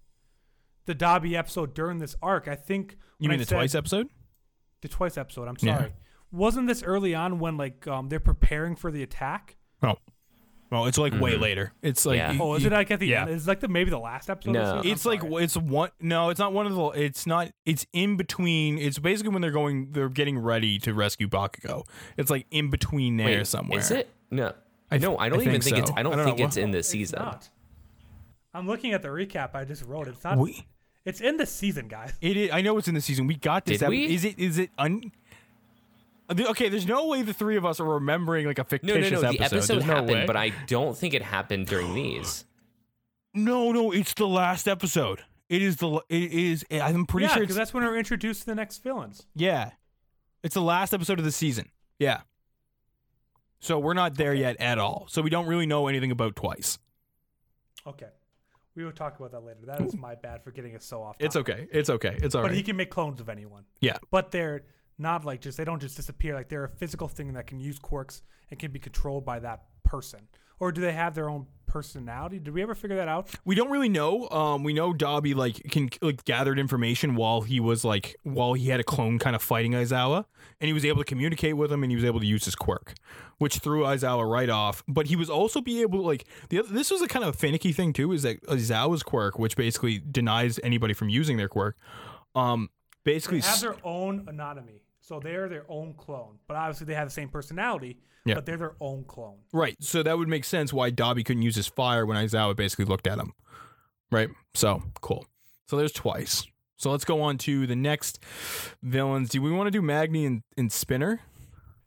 the Dabi episode during this arc. I think you mean I the said- twice episode? The twice episode. I'm Yeah. sorry. Wasn't this early on when like um they're preparing for the attack? Oh, well, it's like way later. It's like Yeah. Oh, is it like at the yeah. end? Is like the maybe the last episode? No. Of the season? It's I'm like sorry. it's one. No, it's not one of the. It's not. It's in between. It's basically when they're going. They're getting ready to rescue Bakugo. It's like in between there Wait, somewhere. Is it? No. I no, I don't I even think think it's. I don't, I don't think know. it's in this It's season. not. I'm looking at the recap I just wrote. It's not. We, It's in the season, guys. It is, I know it's in the season. We got this. Did ep- we? Is it? Is it? Un- okay, there's no way the three of us are remembering like a No, fictitious no, no. The episode. episode There's happened, way. but I don't think it happened during these. no, no, it's the last episode. It is the. It is. I'm pretty yeah, sure because that's when we're introduced to the next villains. Yeah, it's the last episode of the season. Yeah. So we're not there yet at all. So we don't really know anything about twice. Okay, we will talk about that later. That is my bad for getting us so off. It's okay. It's okay. It's all But right. he can make clones of anyone. Yeah. But they're not like just they don't just disappear. Like they're a physical thing that can use quirks and can be controlled by that person. Or do they have their own personality? Did we ever figure that out? We don't really know. Um, we know Dabi like can like gathered information while he was like while he had a clone kind of fighting Aizawa, and he was able to communicate with him, and he was able to use his quirk, which threw Aizawa right off. But he was also be able to like the other, this was a kind of finicky thing too, is that Aizawa's quirk, which basically denies anybody from using their quirk, um, basically They have their own anatomy. So they're their own clone. But obviously they have the same personality, Yeah. but they're their own clone. Right. So that would make sense why Dabi couldn't use his fire when Aizawa basically looked at him. Right. So cool. So there's twice. So let's go on to the next villains. Do we want to do Magni and, and Spinner?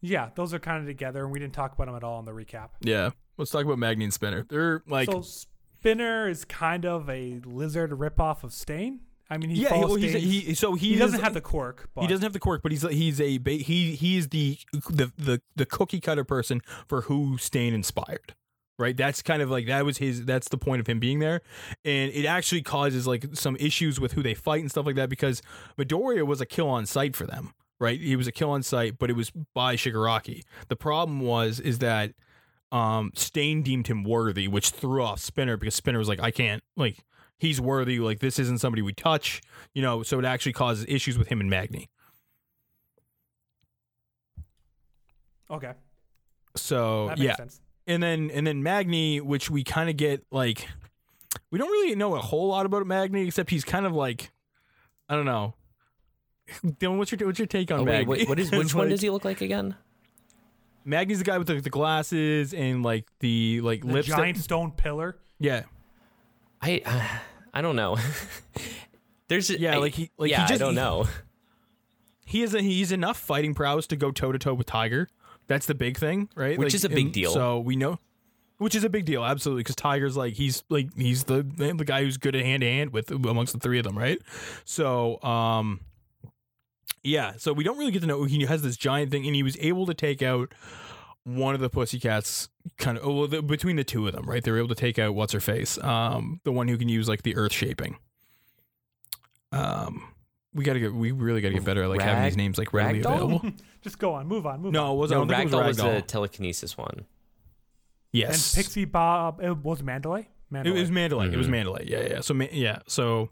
Yeah, those are kind of together, and we didn't talk about them at all in the recap. Yeah. Let's talk about Magni and Spinner. They're like so Spinner is kind of a lizard ripoff of Stain. I mean, he yeah. Well, he's a, he so he, he, doesn't is- have the quirk. But He doesn't have the quirk, but he's he's a he he is the the the the cookie cutter person for who Stain inspired. Right, that's kind of like that was his. That's the point of him being there, and it actually causes like some issues with who they fight and stuff like that because Midoriya was a kill on sight for them. Right, he was a kill on sight, but it was by Shigaraki. The problem was is that um Stain deemed him worthy, which threw off Spinner because Spinner was like, I can't like he's worthy. Like this isn't somebody we touch, you know. So it actually causes issues with him and Magni. Okay, So that makes yeah, sense. and then and then Magni, which we kind of get like, we don't really know a whole lot about Magni except he's kind of like, I don't know. Dylan, what's your what's your take on Oh, wait, Magni? wait, what is which one like- does he look like again? Magni's the guy with the, the glasses and like the like The lips. that- giant stone pillar. yeah, I uh, I don't know. There's Yeah, I- like he- like he yeah, I don't know. he is a, he's enough fighting prowess to go toe to toe with Tiger. That's the big thing, right? Which Like, is a big deal. So we know, which is a big deal, absolutely, because Tiger's like he's like he's the the guy who's good at hand to hand with amongst the three of them, right? So, um, yeah. So we don't really get to know he has this giant thing, and he was able to take out one of the pussycats. Kind of, oh, well, the, between the two of them, right? They were able to take out what's her face, um, the one who can use like the earth shaping. Um. We gotta get. We really gotta get better at like having these names like readily Ragdoll? available. Just go on, move on, move on. No, it wasn't. No, I don't think it Ragdoll was was the telekinesis one. Yes. And Pixie Bob it was Mandalay. It was Mandalay. It was. Mandalay. Yeah, yeah. So yeah, so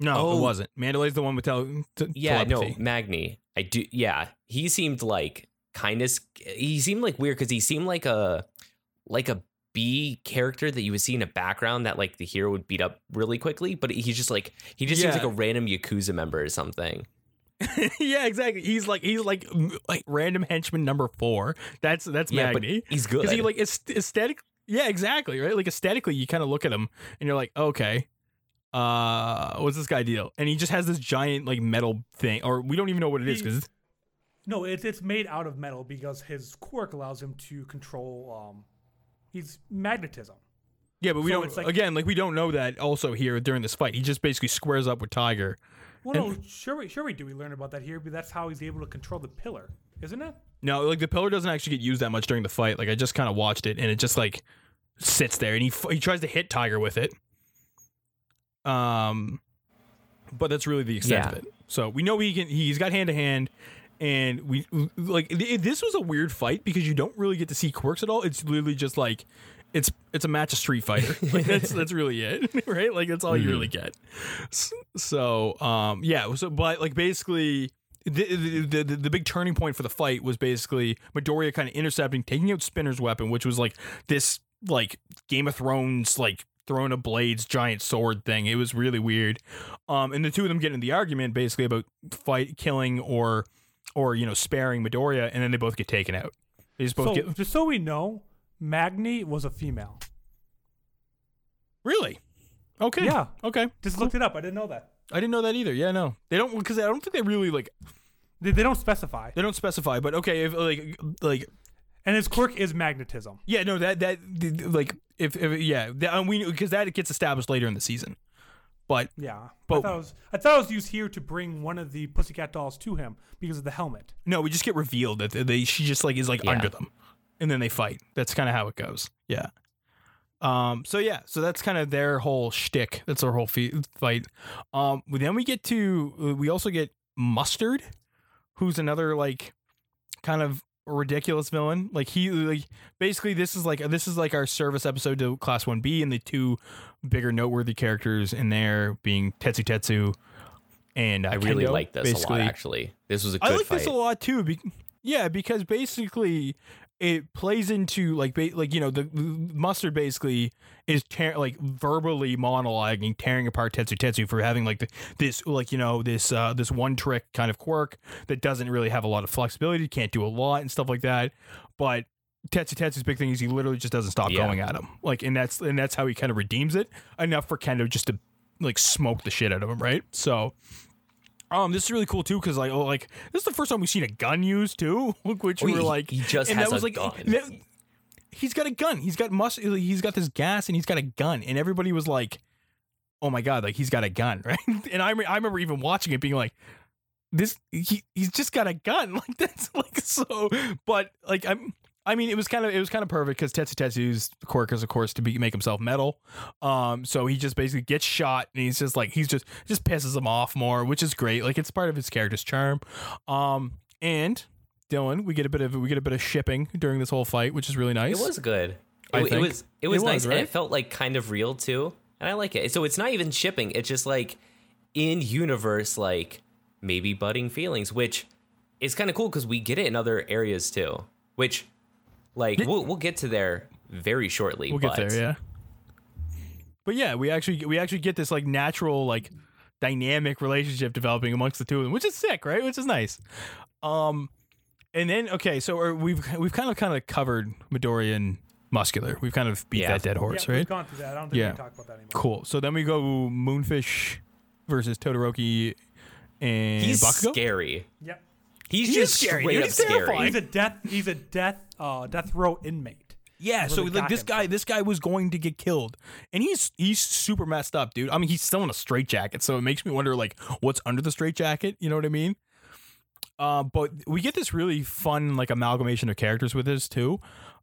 no, Oh. it wasn't. Mandalay's the one with tel- t- Yeah, telepathy. no, Magni. I do. Yeah, he seemed like kind of. He seemed like weird because he seemed like a like a B character that you would see in a background that like the hero would beat up really quickly, but he's just like he just seems like a random yakuza member or something. yeah, exactly. He's like he's like like random henchman number four. That's that's Yeah, Magni. but he's good. Because he like it's aesthetic. Yeah, exactly. Right. Like aesthetically, you kind of look at him and you're like, okay, uh, what's this guy deal? And he just has this giant like metal thing, or we don't even know what it is because No, it's it's made out of metal because his quirk allows him to control. Um, he's magnetism. yeah, but we So don't. it's like- again, like we don't know that also here during this fight. He just basically squares up with Tiger. Well, no, sure we sure we do. We learn about that here, but that's how he's able to control the pillar, isn't it? No, like the pillar doesn't actually get used that much during the fight. Like I just kind of watched it, and it just like sits there, and he he tries to hit Tiger with it. Um, but that's really the extent of it. So we know he can. He's got hand to hand, and we like th- this was a weird fight because you don't really get to see quirks at all. It's literally just like. It's it's a match of Street Fighter. Like that's that's really it, right? Like that's all you really get. So um yeah. So but like basically the, the, the the big turning point for the fight was basically Midoriya kind of intercepting, taking out Spinner's weapon, which was like this like Game of Thrones like throne of blades giant sword thing. It was really weird. Um, and the two of them get in the argument basically about fight killing or or you know sparing Midoriya, and then they both get taken out. They just both So get just so we know, Magni was a female. really okay. Yeah. Okay. Just looked it up. I didn't know that. I didn't know that either. Yeah, no, they don't because I don't think they really like They, they don't specify. they don't specify. But okay, if like like And his quirk is magnetism. Yeah, no, that that like if, if yeah, that, we because that gets established later in the season. But Yeah. but I thought it was I thought it was used here to bring one of the pussycat dolls to him because of the helmet. no, we just get revealed that they she just like is like Yeah. under them, and then they fight. That's kind of how it goes. Yeah. Um. So yeah. So that's kind of their whole shtick. That's their whole fe- fight. Um. Then we get to we also get mustard, who's another like kind of ridiculous villain. Like he like basically this is like this is like our service episode to Class One B, and the two bigger noteworthy characters in there being Tetsu Tetsu and uh, I really Kendo, like this a lot. Actually, this was a good I like fight. this a lot too. Be- yeah, because basically it plays into like ba- like you know the, the mustard basically is tear- like verbally monologuing, tearing apart Tetsu Tetsu for having like the, this like you know this uh this one trick kind of quirk that doesn't really have a lot of flexibility, can't do a lot and stuff like that. But Tetsu Tetsu's big thing is he literally just doesn't stop Yeah. going at him. Like and that's and that's how he kind of redeems it enough for Kendo just to like smoke the shit out of him, right? So um, this is really cool too because like, oh, like this is the first time we've seen a gun used too, which Oh, we were he- like, he just and has that was a like, gun. that- he's got a gun. He's got mus- He's got this gas, and he's got a gun, and everybody was like, oh my god, like he's got a gun, right? And I, re- I remember even watching it, being like, this, he, he's just got a gun, like that's like so. But like I'm. I mean, it was kind of it was kind of perfect because Tetsu Tetsu's quirk is, of course, to be make himself metal. Um, so he just basically gets shot, and he's just like he's just just pisses him off more, which is great. Like it's part of his character's charm. Um, and Dylan, we get a bit of we get a bit of shipping during this whole fight, which is really nice. It was good. I It, it was it was It was, nice, and it felt like kind of real too, and I like it. So it's not even shipping; it's just like in universe, like maybe budding feelings, which is kind of cool because we get it in other areas too. Which, like, we'll we'll get to there very shortly. We'll but get there, yeah. But yeah, we actually we actually get this like natural like dynamic relationship developing amongst the two of them, which is sick, right? Which is nice. Um, and then okay, so uh, we've we've kind of kind of covered Midori and Muscular. We've kind of beat Yeah. that dead horse, yeah, right? we've gone through that. I don't think Yeah. we talk about that anymore. Cool. So then we go Moonfish versus Todoroki and he's Bakugo. scary. Yep. He's He just scary, straight dude. up He's scary. He's a death. He's a death. Uh, death row inmate. Yeah, so like this guy, this guy was going to get killed, and he's he's super messed up, dude. I mean, he's still in a straitjacket, so it makes me wonder like what's under the straitjacket. You know what I mean? Uh, but we get this really fun like amalgamation of characters with this too,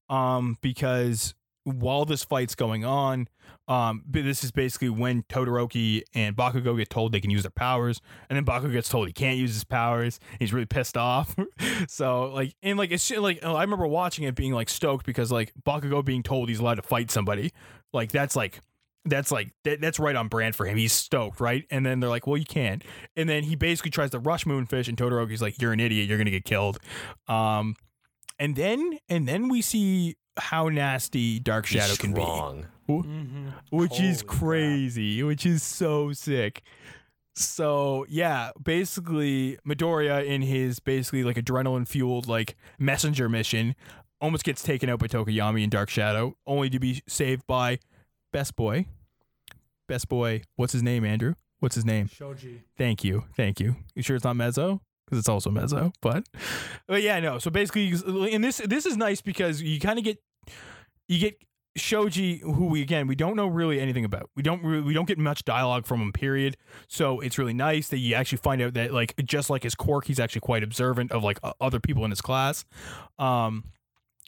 um, because while this fight's going on, um, this is basically when Todoroki and Bakugo get told they can use their powers, and then Bakugo gets told he can't use his powers. He's really pissed off. so like, and like it's like I remember watching it being like stoked because like Bakugo being told he's allowed to fight somebody, like that's like that's like that, that's right on brand for him. He's stoked, right? And then they're like, "Well, you can't." And then he basically tries to rush Moonfish, and Todoroki's like, "You're an idiot. You're gonna get killed." Um, and then and then we see how nasty Dark Shadow can be, strong. Mm-hmm. which is Holy crap. crazy, which is so sick. So yeah, basically Midoriya in his basically like adrenaline fueled like messenger mission almost gets taken out by Tokoyami and Dark Shadow, only to be saved by Best Boy. Best Boy, what's his name, Andrew? What's his name? Shoji. Thank you, thank you. You sure it's not Mezo? Because it's also Mezo, but but yeah, no. So basically, and this this is nice because you kind of get you get Shoji, who we again we don't know really anything about. We don't really, we don't get much dialogue from him. Period. So it's really nice that you actually find out that like just like his quirk, he's actually quite observant of like other people in his class. Um,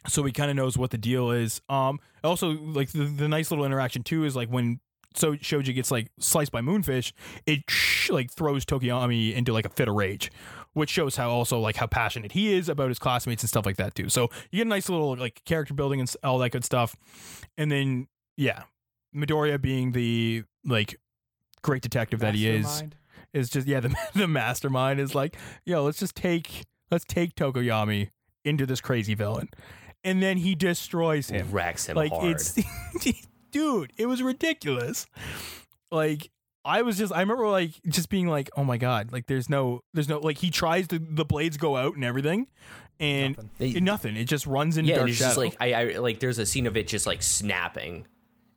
so he kind of knows what the deal is. Um, also like the, the nice little interaction too is like when so Shoji gets like sliced by Moonfish, it sh- like throws Tokoyami into like a fit of rage, which shows how also like how passionate he is about his classmates and stuff like that too. So you get a nice little like character building and all that good stuff, and then yeah, Midoriya being the like great detective that he is is just yeah the the mastermind is like yo let's just take let's take Tokoyami into this crazy villain, and then he destroys him. Wrecks him like hard. it's dude it was ridiculous. Like i was just i remember like just being like oh my god like there's no there's no like he tries to the blades go out and everything and Nothing. They- it- nothing it just runs into yeah, dark it's shadow just like I, I like there's a scene of it just like snapping,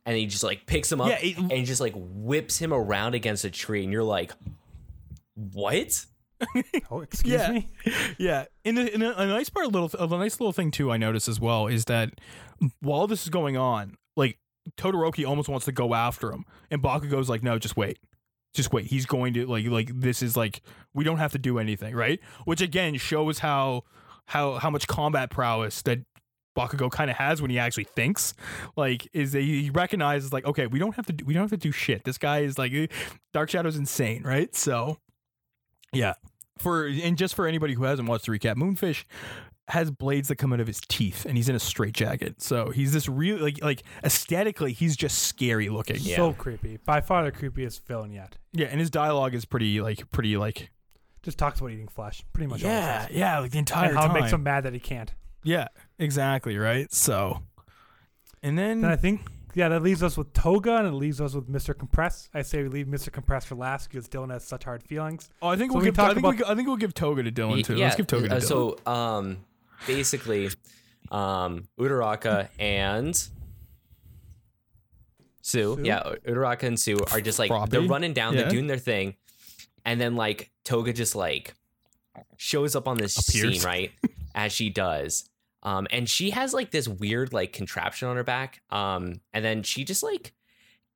and he just like picks him up Yeah, it- and just like whips him around against a tree, and you're like, what? Oh, excuse yeah me. yeah and, the, and a, a nice part a little of a nice little thing too i noticed as well is that while this is going on like todoroki almost wants to go after him and bakugo's like no just wait. Just wait. He's going to like like this is like we don't have to do anything right? Which again shows how how how much combat prowess that Bakugo kind of has when he actually thinks, like, is that he recognizes like, okay, we don't have to do, we don't have to do shit. This guy is like, Dark Shadow's insane, right? So, yeah, for and just for anybody who hasn't watched the recap, Moonfish has blades that come out of his teeth, and he's in a straitjacket. So he's this real like like aesthetically, he's just scary looking. Yeah. So creepy. By far the creepiest villain yet. Yeah, and his dialogue is pretty like pretty like Just talks about eating flesh. Pretty much. all it yeah yeah like the entire And how time. it makes him mad that he can't. yeah, exactly right. So, and then Then I think yeah, that leaves us with Toga and it leaves us with Mr. Compress. I say we leave Mr. Compress for last because Dylan has such hard feelings. oh, I think so we'll we give talked I think about- we, I think we'll give Toga to Dylan too. Let's give Toga to uh, Dylan. so um, basically, um, Uraraka and Tsu, Tsu? yeah, Uraraka and Tsu are just like they're running down, Yeah. they're doing their thing, and then like Toga just like shows up on this Appears. scene right as she does. Um, and she has like this weird like contraption on her back. Um, and then she just like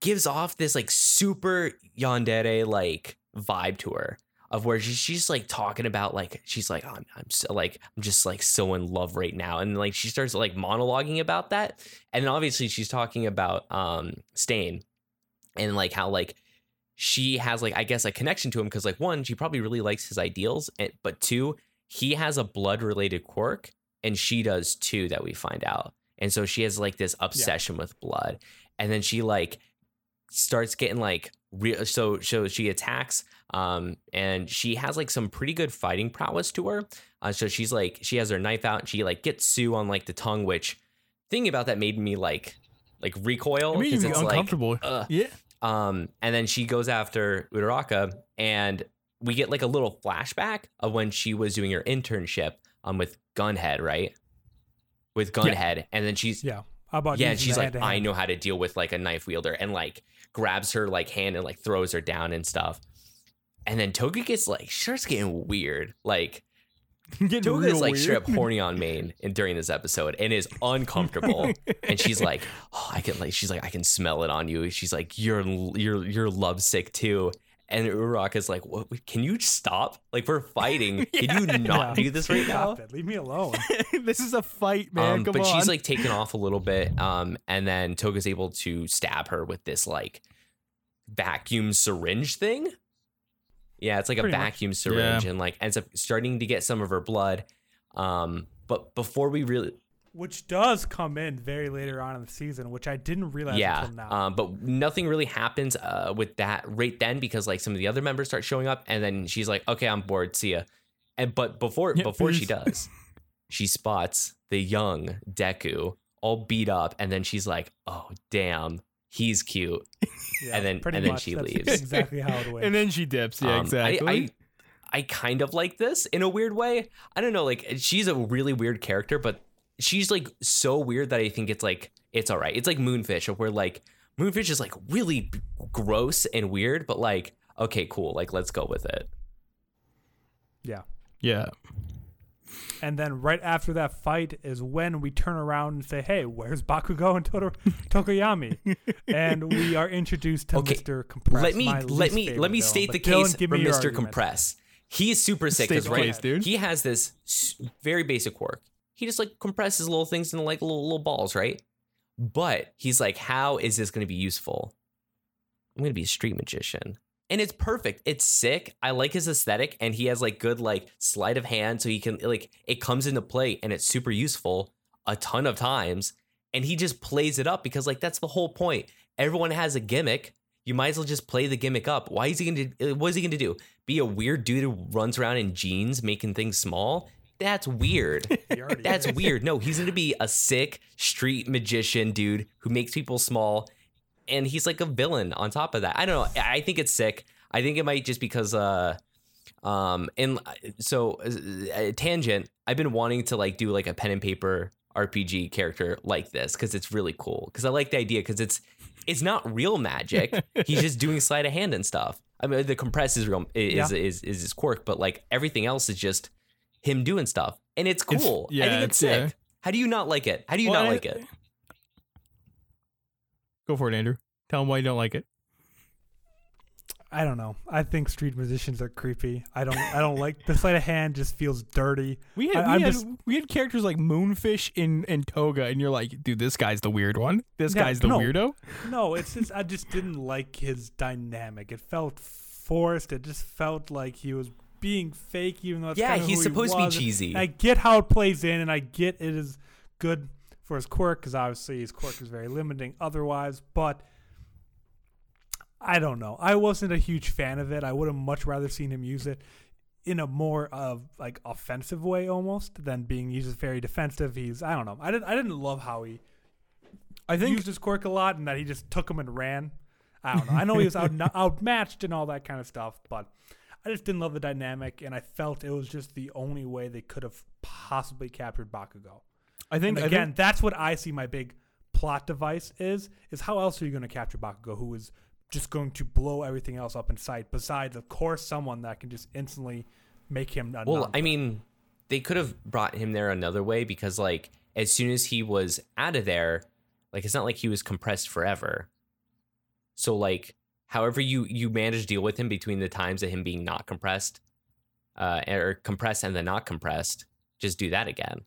gives off this like super yandere like vibe to her of where she, she's like talking about like she's like I'm, I'm so like I'm just like so in love right now. And like she starts like monologuing about that. And obviously she's talking about um Stain and like how like she has like I guess a connection to him because like one she probably really likes his ideals and, but two he has a blood related quirk and she does too that we find out. And so she has like this obsession with blood. And then she like starts getting like real so so she attacks um and she has like some pretty good fighting prowess to her uh, so she's like she has her knife out and she like gets Tsu on like the tongue which thinking about that made me like like recoil it made be it's like uncomfortable. ugh. yeah, um, and then she goes after Uraraka, and we get like a little flashback of when she was doing her internship um with Gunhead, right? With Gunhead, and then she's Yeah. How about yeah, she's like, I know how to deal with like a knife wielder, and like grabs her like hand and like throws her down and stuff. And then Toga gets like starts getting weird, like getting Toga is like weird. straight up horny on Maine in, during this episode and is uncomfortable. and she's like, oh, I can like, she's like, I can smell it on you. She's like, you're you're you're lovesick too. and Urok is like, "What? Can you stop? Like we're fighting. Can you Yeah. not do this right now?" It. Leave me alone. this is a fight, man. Um, but on. she's like taken off a little bit, um, and then Toga's able to stab her with this like vacuum syringe thing. Yeah, it's like Pretty a much. vacuum syringe, and like ends up starting to get some of her blood. Um, but before we really, which does come in very later on in the season, which I didn't realize yeah, until now. um, but nothing really happens uh with that right then because like some of the other members start showing up, and then she's like, "Okay, I'm bored. See ya." And but before Yeah, before she does, she spots the young Deku all beat up, and then she's like, "Oh damn, he's cute." Yeah, and then- pretty and then she that's leaves. Exactly how it went. and then she dips. Yeah, Um, exactly. I, I I kind of like this in a weird way. I don't know, like she's a really weird character, but she's like so weird that I think it's like it's all right. It's like Moonfish, where like Moonfish is like really b- gross and weird, but like okay, cool, like let's go with it. yeah. yeah. And then right after that fight is when we turn around and say, "Hey, where's Bakugo and Toro- Tokoyami?" and we are introduced to Okay, Mr. Compress. let me let me let me villain. state the Dylan, case for Mr. argument. Compress. He's super sick because right, case, dude. he has this very basic quirk. He just like compresses little things into like little little balls, right? But he's like, how is this going to be useful? I'm going to be a street magician. And it's perfect. It's sick. I like his aesthetic and he has like good like sleight of hand so he can like it comes into play and it's super useful a ton of times and he just plays it up because like that's the whole point. Everyone has a gimmick. You might as well just play the gimmick up. Why is he going to what is he going to do? Be a weird dude who runs around in jeans making things small? That's weird. That's is. weird. No, he's going to be a sick street magician dude who makes people small and he's like a villain on top of that. I don't know. I think it's sick. I think it might just because uh um and so uh, tangent I've been wanting to like do like a pen and paper RPG character like this cuz it's really cool cuz I like the idea cuz it's it's not real magic. He's just doing sleight of hand and stuff. I mean the compress is real is, Yeah. is is his quirk, but like everything else is just him doing stuff. And it's It's- cool. I think it's it's- yeah. sick. How do you not like it? How do you Well, not I- like it? Go for it, Andrew. Tell him why you don't like it. I don't know. I think street musicians are creepy. I don't. I don't like the sleight of hand. Just feels dirty. We had, I- we, had just- we had characters like Moonfish in and Toga, and you're like, dude, this guy's the weird one. This Yeah, guy's the no. weirdo. No, it's just I just didn't like his dynamic. It felt forced. It just felt like he was being fake, even though it's Yeah, kinda he's who he supposed to be was. cheesy. I get how it plays in, and I get it is good for his quirk because obviously his quirk is very limiting otherwise. But I don't know. I wasn't a huge fan of it. I would have much rather seen him use it in a more of like offensive way almost than being used very defensive. He's I don't know. I didn't I didn't love how he I think used his quirk a lot and that he just took him and ran. I don't know. I know he was out, outmatched and all that kind of stuff, but I just didn't love the dynamic, and I felt it was just the only way they could have possibly captured Bakugo. I think And I again, think- that's what I see my big plot device is: is how else are you going to capture Bakugo, who is just going to blow everything else up in sight? Besides, of course, someone that can just instantly make him. A Well, non- I mean, they could have brought him there another way because, like, as soon as he was out of there, like, it's not like he was compressed forever. So, like, however you you manage to deal with him between the times of him being not compressed, uh, or compressed and then not compressed, just do that again.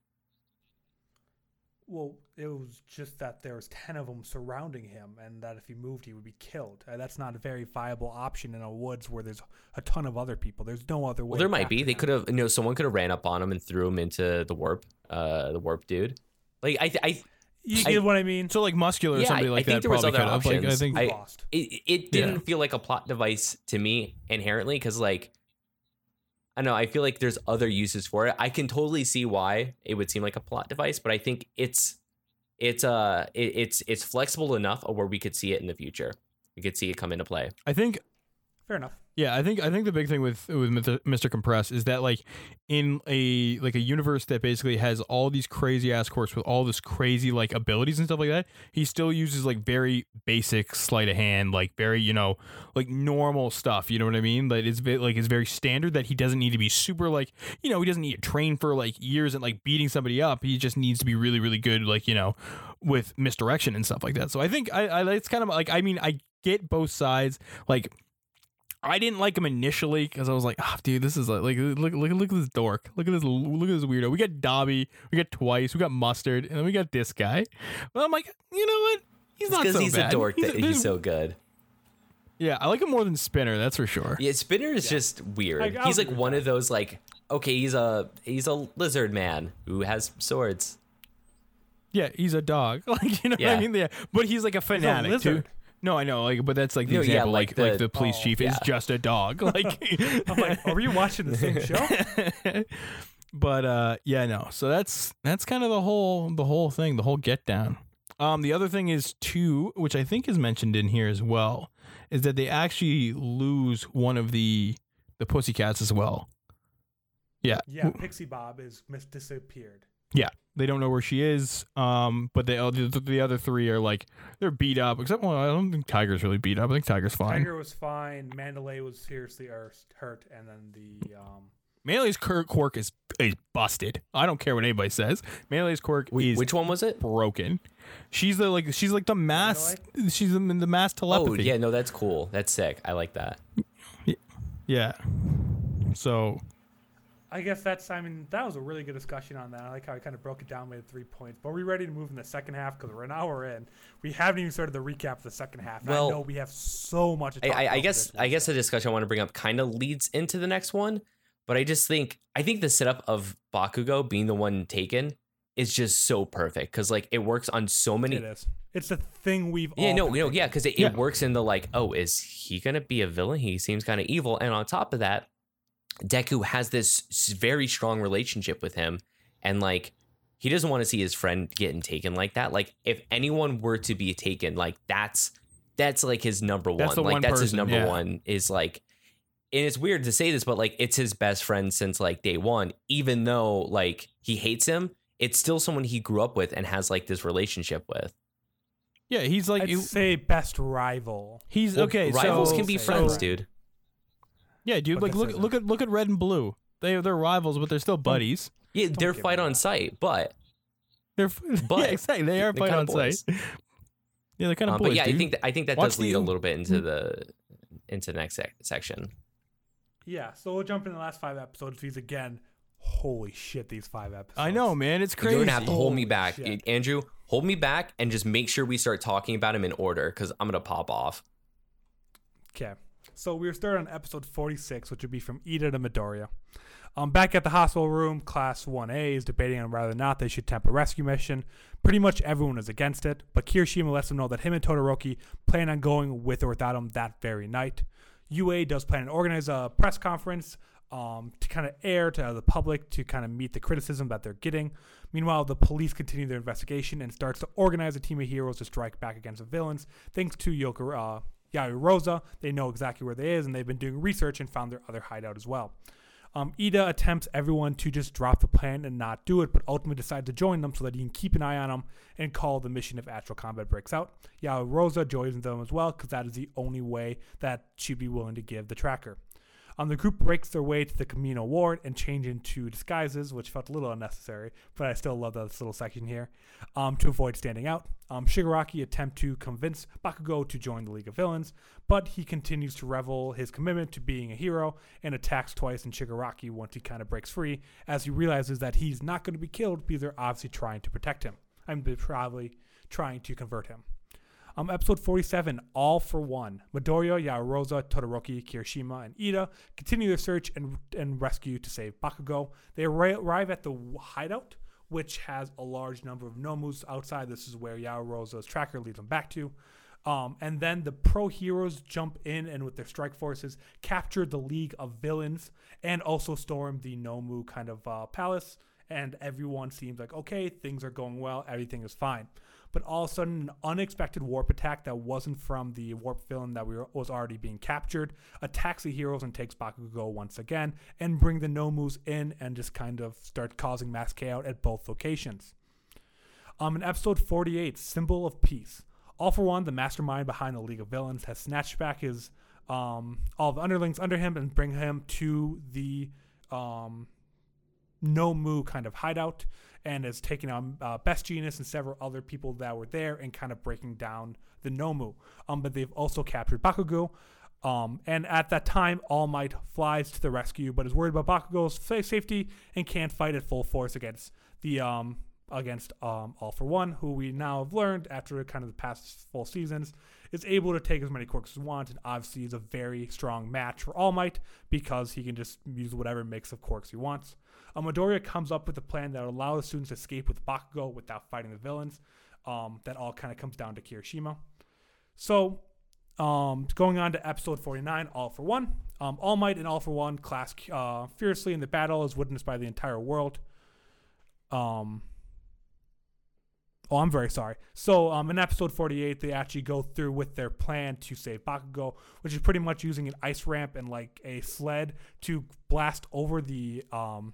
Well, it was just that there was ten of them surrounding him, and that if he moved, he would be killed. Uh, that's not a very viable option in a woods where there's a ton of other people. There's no other way. Well, there might be. They could have, you know, someone could have ran up on him and threw him into the warp, uh, the warp dude. Like, I, I, You I- get what I mean? so like muscular or Yeah, somebody I- I like think that there was probably other could have. Like I think I- lost. it, it didn't feel like a plot device to me inherently because like i don't know i feel like there's other uses for it. I can totally see why it would seem like a plot device but i think it's it's uh it, it's it's flexible enough where we could see it in the future. We could see it come into play. I think Fair enough. Yeah, I think I think the big thing with with Mr. Compress is that like in a like a universe that basically has all these crazy ass quirks with all this crazy like abilities and stuff like that, he still uses like very basic sleight of hand, like very you know like normal stuff. You know what I mean? Like it's like it's very standard that he doesn't need to be super like you know he doesn't need to train for like years and like beating somebody up. He just needs to be really really good like you know with misdirection and stuff like that. So I think I, I it's kind of like I mean I get both sides like. I didn't like him initially because I was like, oh, dude, this is like, like look, look, look at this dork. Look at this, look at this weirdo. We got Dabi, we got Twice, we got Mustard, and then we got this guy. But I'm like, you know what? He's not Because so he's bad. a dork that he's so good. yeah, I like him more than Spinner. That's for sure. Yeah, Spinner is just weird. I- he's like one of those like okay, he's a he's a lizard man who has swords. Yeah, he's a dog. Like you know what I mean? Yeah, but he's like a fanatic too. lizard. No, I know, like, but that's like the No, yeah, example. like like, like the- the police oh, chief is yeah. just a dog. Like, I'm like, are you watching the same show? but uh, yeah, no. So that's that's kind of the whole the whole thing, the whole get down. Um, the other thing is too, which I think is mentioned in here as well, is that they actually lose one of the the pussycats as well. Yeah, Yeah, Pixie Bob is mis- disappeared. Yeah, they don't know where she is. Um, but they the, the other three are like they're beat up. Except well, I don't think Tiger's really beat up. I think Tiger's fine. Tiger was fine. Mandalay was seriously er- hurt, and then the um, Melee's Kurt quirk is is busted. I don't care what anybody says. Melee's quirk is Which one was it? broken. She's the like she's like the mass. She's the, the mass Oh telepathy. yeah, no, that's cool. That's sick. I like that. yeah. So I guess that's. I mean, that was a really good discussion on that. I like how I kind of broke it down, made three points. But are we ready to move in the second half? Because we're an hour in. We haven't even started the recap of the second half. Well, I know we have so much. To I, I, I guess I guess the discussion I want to bring up kind of leads into the next one, but I just think I think the setup of Bakugo being the one taken is just so perfect because like it works on so many. It is. It's the thing we've. Yeah, all no, know, yeah, because it, Yeah. it works in the like, oh, is he gonna be a villain? He seems kind of evil, and on top of that, Deku has this very strong relationship with him, and like he doesn't want to see his friend getting taken like that. Like if anyone were to be taken, like that's that's like his number one. That's the like one that's his number yeah. one is like. And it's weird to say this, but like it's his best friend since like day one. Even though like he hates him, it's still someone he grew up with and has like this relationship with. yeah, he's like I'd you- say best rival. he's Well, okay. Rivals so, can be friends, so- dude. Yeah, dude. But Like look isn't. look at look at red and blue. They they're rivals, but they're still buddies. Yeah, they're fight on that. sight, but They're But yeah, exactly. They are they're fight kinda on boys. site. Yeah, they're kind of um, boys. but yeah, I think that, I think that Watch does lead the- a little bit into the into the next sec- section. Yeah, so we'll jump in the last five episodes. These again, holy shit, these five episodes. I know, man. It's crazy. You're gonna have to hold me back, shit. Andrew. Hold me back, and just make sure we start talking about him in order, because I'm gonna pop off. Okay, so we were starting on episode 46, which would be from Iida to Midoriya. Um, back at the hospital room, Class 1A is debating on whether or not they should attempt a rescue mission. Pretty much everyone is against it, but Kirishima lets them know that him and Todoroki plan on going with or without him that very night. UA does plan to organize a press conference um, to kind of air to the public to kind of meet the criticism that they're getting. Meanwhile, the police continue their investigation and starts to organize a team of heroes to strike back against the villains. Thanks to Yoko, uh, Yaoyorozu, they know exactly where they is, and they've been doing research and found their other hideout as well. Um, Iida attempts everyone to just drop the plan and not do it, but ultimately decides to join them so that he can keep an eye on them and call the mission if actual combat breaks out. Yaoyorozu joins them as well because that is the only way that she'd be willing to give the tracker. Um, the group breaks their way to the Kamino Ward and change into disguises, which felt a little unnecessary, but I still love this little section here, um, to avoid standing out. Um, Shigaraki attempt to convince Bakugo to join the League of Villains, but he continues to revel his commitment to being a hero and attacks twice in Shigaraki once he kind of breaks free, as he realizes that he's not going to be killed because they're obviously trying to protect him. I'm probably trying to convert him. Um, episode 47, All for One. Midoriya, Yaoyorozu, Todoroki, Kirishima, and Iida continue their search and, and rescue to save Bakugo. They arrive at the hideout, which has a large number of Nomus outside. This is where Yaoyorozu's tracker leads them back to. Um, and then the pro heroes jump in and with their strike forces capture the League of Villains and also storm the Nomu kind of uh, palace. And everyone seems like, okay, things are going well, everything is fine. But all of a sudden, an unexpected warp attack that wasn't from the warp villain that we were, was already being captured attacks the heroes and takes Bakugo once again and bring the Nomus in and just kind of start causing mass chaos at both locations. Um, in episode 48, Symbol of Peace. All for One, the mastermind behind the League of Villains, has snatched back his um, all the underlings under him and bring him to the um, no kind of hideout and is taking on uh, Best Jeanist and several other people that were there and kind of breaking down the Nomu. Um, but they've also captured Bakugo. Um, and at that time, All Might flies to the rescue, but is worried about Bakugo's sa- safety and can't fight at full force against the um, against um, All for One, who we now have learned after kind of the past full seasons is able to take as many quirks as he wants, and obviously is a very strong match for All Might because he can just use whatever mix of quirks he wants. Um, Midoriya comes up with a plan that allows students to escape with Bakugo without fighting the villains. Um, that all kind of comes down to Kirishima. So, um, going on to episode 49, All for One. Um, All Might and All for One clash uh, fiercely in the battle as witnessed by the entire world. Um, oh, I'm very sorry. So, um, in episode 48, they actually go through with their plan to save Bakugo, which is pretty much using an ice ramp and like a sled to blast over the um,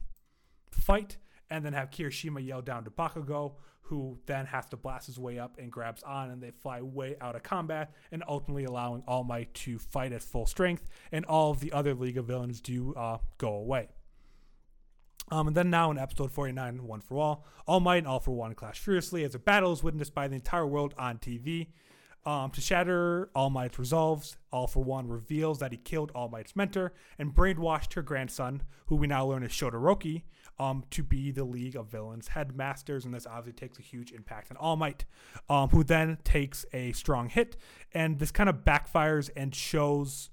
fight and then have Kirishima yell down to Bakugo, who then has to blast his way up and grabs on, and they fly way out of combat, and ultimately allowing All Might to fight at full strength, and all of the other League of Villains do uh, go away. Um, and then now in episode 49, One for All, All Might and All for One clash furiously as a battle is witnessed by the entire world on TV. Um, to shatter All Might's resolves, All for One reveals that he killed All Might's mentor and brainwashed her grandson, who we now learn is Shodoroki, um, to be the League of Villains headmasters, and this obviously takes a huge impact on All Might, um, who then takes a strong hit, and this kind of backfires and shows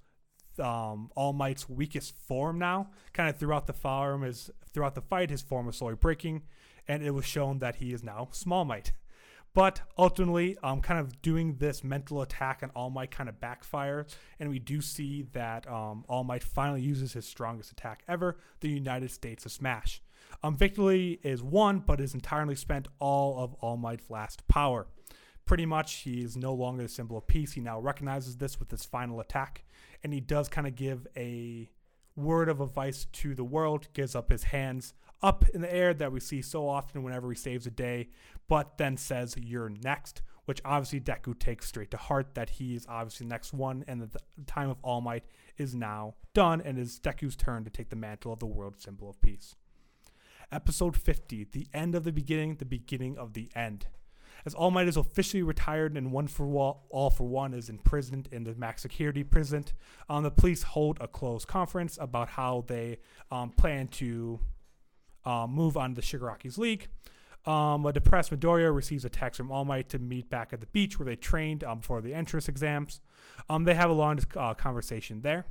um, All Might's weakest form now. Kind of throughout the farm is throughout the fight, his form was slowly breaking, and it was shown that he is now Small Might. But ultimately, um, kind of doing this mental attack on All Might kind of backfires, and we do see that um, All Might finally uses his strongest attack ever, the United States of Smash. Um, victory is won, but is entirely spent all of All Might's last power. Pretty much, he is no longer the symbol of peace. He now recognizes this with his final attack, and he does kind of give a word of advice to the world, gives up his hands up in the air that we see so often whenever he saves a day, but then says, You're next, which obviously Deku takes straight to heart that he is obviously the next one, and that the time of All Might is now done, and it is Deku's turn to take the mantle of the world symbol of peace. Episode 50, the end of the beginning, the beginning of the end. As All Might is officially retired and One for All, all for One is imprisoned in the max security prison, um, the police hold a closed conference about how they um, plan to uh, move on to the Shigaraki's league. Um, a depressed Midoriya receives a text from All Might to meet back at the beach where they trained um, for the entrance exams. Um, they have a long uh, conversation there.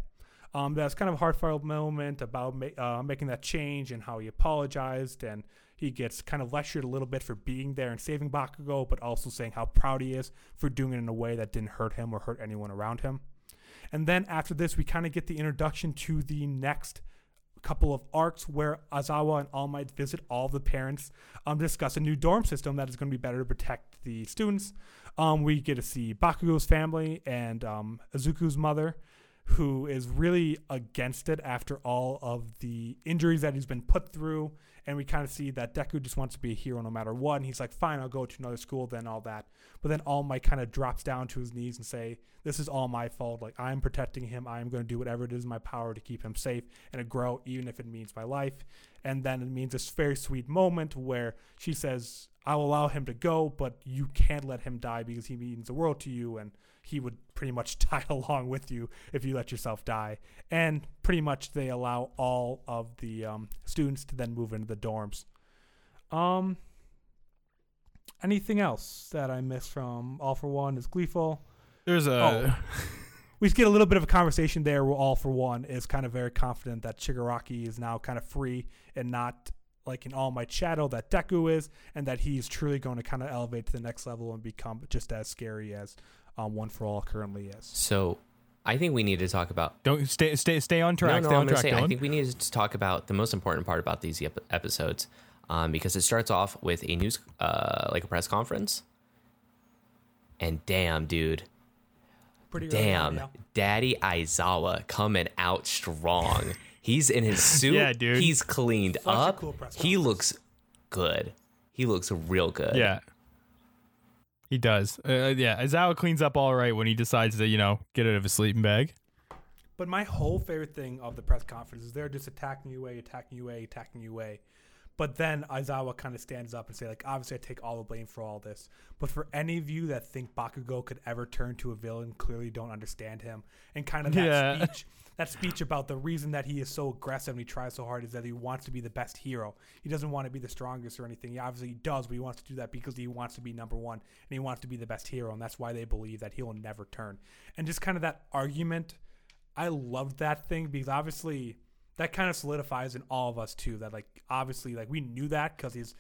Um, that's kind of a heartfelt moment about ma- uh, making that change and how he apologized and he gets kind of lectured a little bit for being there and saving Bakugo, but also saying how proud he is for doing it in a way that didn't hurt him or hurt anyone around him. And then after this, we kind of get the introduction to the next couple of arcs where Aizawa and All Might visit all the parents, um, discuss a new dorm system that is going to be better to protect the students. Um, we get to see Bakugo's family and um, mother, who is really against it after all of the injuries that he's been put through. And we kind of see that Deku just wants to be a hero no matter what. And he's like, fine, I'll go to another school, then all that. But then All Might kind of drops down to his knees and say, this is all my fault. Like, I'm protecting him. I'm going to do whatever it is in my power to keep him safe and to grow, even if it means my life. And then it means this very sweet moment where she says, I'll allow him to go, but you can't let him die because he means the world to you. And he would pretty much die along with you if you let yourself die. And pretty much they allow all of the um, students to then move into the dorms. Um, anything else that I missed from All for One is Gleeful. There's a. We get a little bit of a conversation there where All for One is kind of very confident that Shigaraki is now kind of free and not like in All Might shadow that Deku is, and that he's truly going to kind of elevate to the next level and become just as scary as um, One for All currently is. So I think we need to talk about. Don't stay stay stay on track. no, no, stay I'm on gonna track. say, I think we need to talk about the most important part about these ep- episodes, um, because it starts off with a news, uh, like a press conference, and damn, dude, Pretty early on, damn, yeah. Daddy Aizawa coming out strong. He's in his suit. Yeah, dude. He's cleaned Such up. cool he looks good. He looks real good. Yeah. He does. Uh, yeah, Aizawa cleans up all right when he decides to, you know, get out of his sleeping bag. But my whole favorite thing of the press conference is they're just attacking UA, attacking UA, attacking UA. But then Aizawa kind of stands up and say, like, obviously I take all the blame for all this. But for any of you that think Bakugo could ever turn to a villain, clearly don't understand him. And kind of that Yeah. speech, that speech about the reason that he is so aggressive and he tries so hard is that he wants to be the best hero. He doesn't want to be the strongest or anything. He obviously does, but he wants to do that because he wants to be number one and he wants to be the best hero. And that's why they believe that he will never turn. And just kind of that argument I loved that thing because obviously that kind of solidifies in all of us too. That like obviously like we knew that because his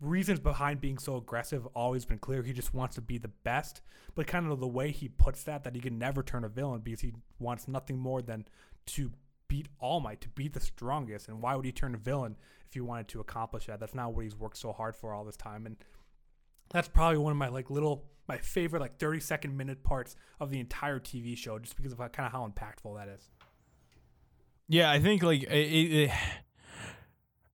reasons behind being so aggressive always been clear. He just wants to be the best, but kind of the way he puts that that he can never turn a villain because he wants nothing more than to beat All Might, to beat the strongest. And why would he turn a villain if he wanted to accomplish that? That's not what he's worked so hard for all this time. And that's probably one of my like little my favorite like 30 second minute parts of the entire TV show just because of how, kind of how impactful that is. Yeah, I think like it, it,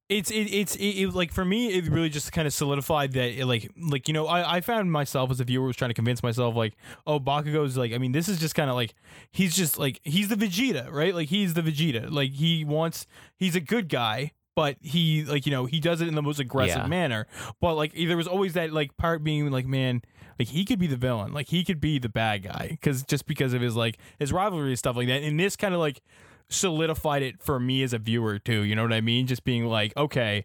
it's it, it's it, it- like for me it really just kind of solidified that it, like like you know I, I found myself as a viewer was trying to convince myself like oh Bakugo's like I mean this is just kind of like he's just like he's the Vegeta right? Like he's the Vegeta. Like he wants he's a good guy but he like you know he does it in the most aggressive Yeah. manner. But like there was always that like part being like man like he could be the villain. Like he could be the bad guy because just because of his like his rivalry and stuff like that. And this kind of like solidified it for me as a viewer too you know what i mean? Just being like okay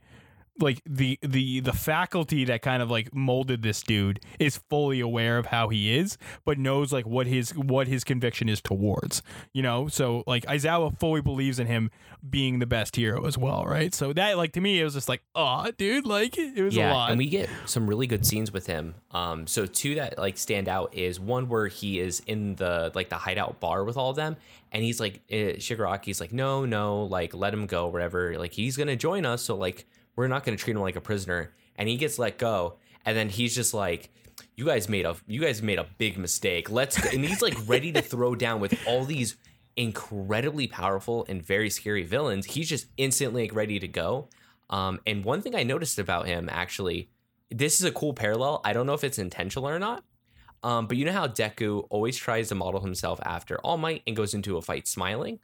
like the the the faculty that kind of like molded this dude is fully aware of how he is but knows like what his what his conviction is towards you know so like Aizawa fully believes in him being the best hero as well right so that like to me it was just like oh dude like it was a yeah, lot and we get some really good scenes with him. Um, so two that like stand out is one where he is in the like the hideout bar with all of them, and he's like uh, Shigaraki's like, no, no, like let him go, whatever. Like he's gonna join us, so like we're not gonna treat him like a prisoner, and he gets let go, and then he's just like. You guys made a you guys made a big mistake. Let's go. and he's like ready to throw down with all these incredibly powerful and very scary villains. He's just instantly like ready to go. Um, and one thing I noticed about him actually, this is a cool parallel. I don't know if it's intentional or not. Um, but you know how Deku always tries to model himself after All Might and goes into a fight smiling?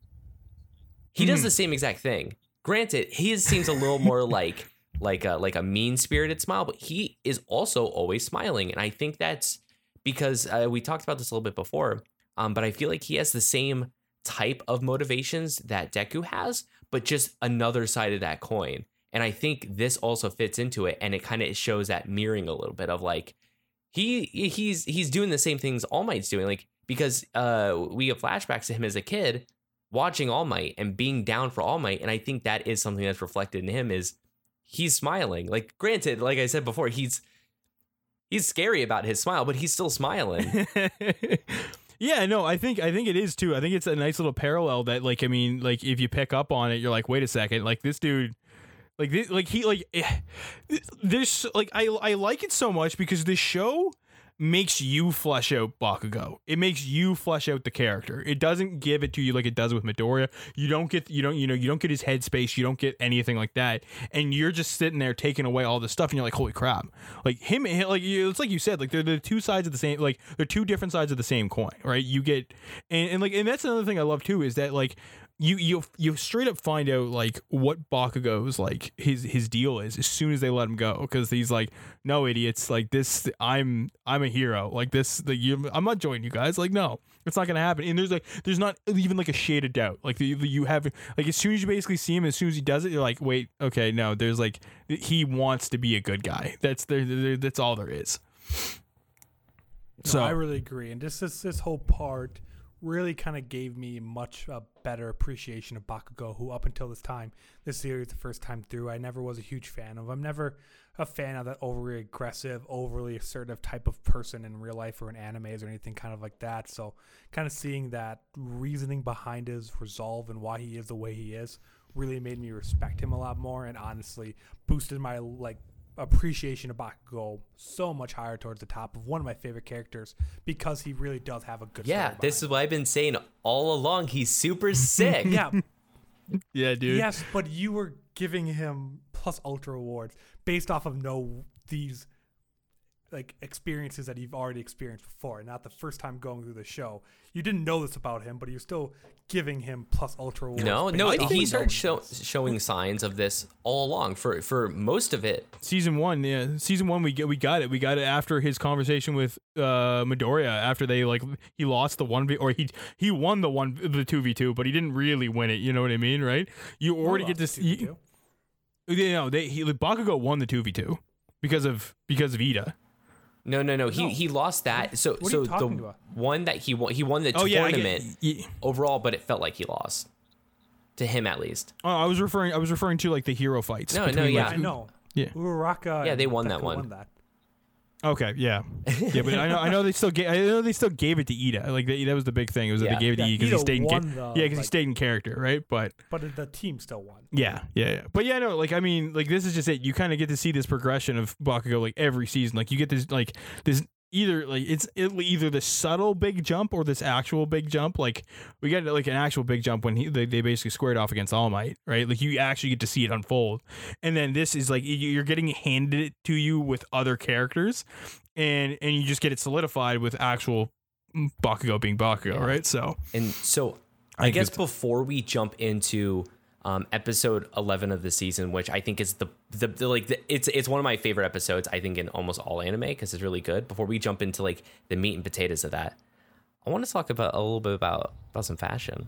He does the same exact thing. Granted, his seems a little more like like a like a mean spirited smile, but he is also always smiling, and I think that's because uh, we talked about this a little bit before. Um, but I feel like he has the same type of motivations that Deku has, but just another side of that coin. And I think this also fits into it, and it kind of shows that mirroring a little bit of like he he's he's doing the same things All Might's doing, like because uh we have flashbacks to him as a kid watching All Might and being down for All Might, and I think that is something that's reflected in him is he's smiling. Like granted, like I said before, he's he's scary about his smile, but he's still smiling. yeah, no, I think I think it is too. I think it's a nice little parallel that like I mean, like if you pick up on it, you're like, wait a second, like this dude like this, like he like eh, this like I I like it so much because this show makes you flesh out Bakugo. It makes you flesh out the character. It doesn't give it to you like it does with Midoriya. You don't get you don't you know you don't get his headspace. You don't get anything like that. And you're just sitting there taking away all this stuff, and you're like, holy crap! Like him, like it's like you said, like they're the two sides of the same, like they're two different sides of the same coin, right? You get and, and like and that's another thing I love too is that like you you you straight up find out like what Bakugo's like his his deal is as soon as they let him go because he's like no idiots like this I'm I'm a hero. Like this the you I'm not joining you guys. Like no it's not gonna happen. And there's like there's not even like a shade of doubt. Like the, the- you have like as soon as you basically see him as soon as he does it you're like wait okay no there's like he wants to be a good guy. That's there that's all there is. No, So- I really agree, and just this this whole part really kind of gave me much a better appreciation of Bakugo, who up until this time, this series the first time through, I never was a huge fan of. I'm never a fan of that overly aggressive, overly assertive type of person in real life or in animes or anything kind of like that. So, kind of seeing that reasoning behind his resolve and why he is the way he is really made me respect him a lot more, and honestly boosted my like appreciation of Bakugo so much higher towards the top of one of my favorite characters because he really does have a good yeah, story this is what I've been saying all along. He's super sick. yeah yeah dude yes but you were giving him plus ultra awards based off of no these like experiences that you've already experienced before, not the first time going through the show. You didn't know this about him, but you're still giving him plus ultra. No, no, on he knowing started show, showing signs of this all along. For for most of it, Season one, yeah, season one, we get we got it. We got it after his conversation with uh Midoriya. After they like he lost the one v or he he won the one the two v two, but he didn't really win it. You know what I mean, right? You already get to see. 2v2. You know, they he Bakugo won the two v two because of because of Iida. No, no, no. He No. he lost that. So What are so you the about? one that he won, he won the Oh yeah, get- tournament yeah. overall, but it felt like he lost to him at least. Oh, I was referring. I was referring to like the hero fights. No, no, yeah. like, I know. Yeah. Uraraka. Yeah, they and won that one. Won that. Okay, yeah, yeah, but I know, I know they still gave, I know they still gave it to Iida. Like they, that was the big thing. It was that Yeah. they gave it to Yeah, Iida because he Iida stayed in, won ca- the, yeah, because he like- stayed in character, right? But But the team still won. yeah, yeah, yeah. But yeah, no, like I mean, like this is just it. You kind of get to see this progression of Bakugo like every season. Like you get this, like this either like it's either the subtle big jump or this actual big jump. Like we got like an actual big jump when he they, they basically squared off against All Might, right? Like you actually get to see it unfold, and then this is like you- you're getting handed it to you with other characters, and and you just get it solidified with actual mm, Bakugo being Bakugo, Yeah. right? So And so I, think guess before we jump into um, episode 11 of the season, which I think is the, the, the like the, it's it's one of my favorite episodes I think in almost all anime because it's really good. Before we jump into like the meat and potatoes of that, I want to talk about a little bit about about some fashion.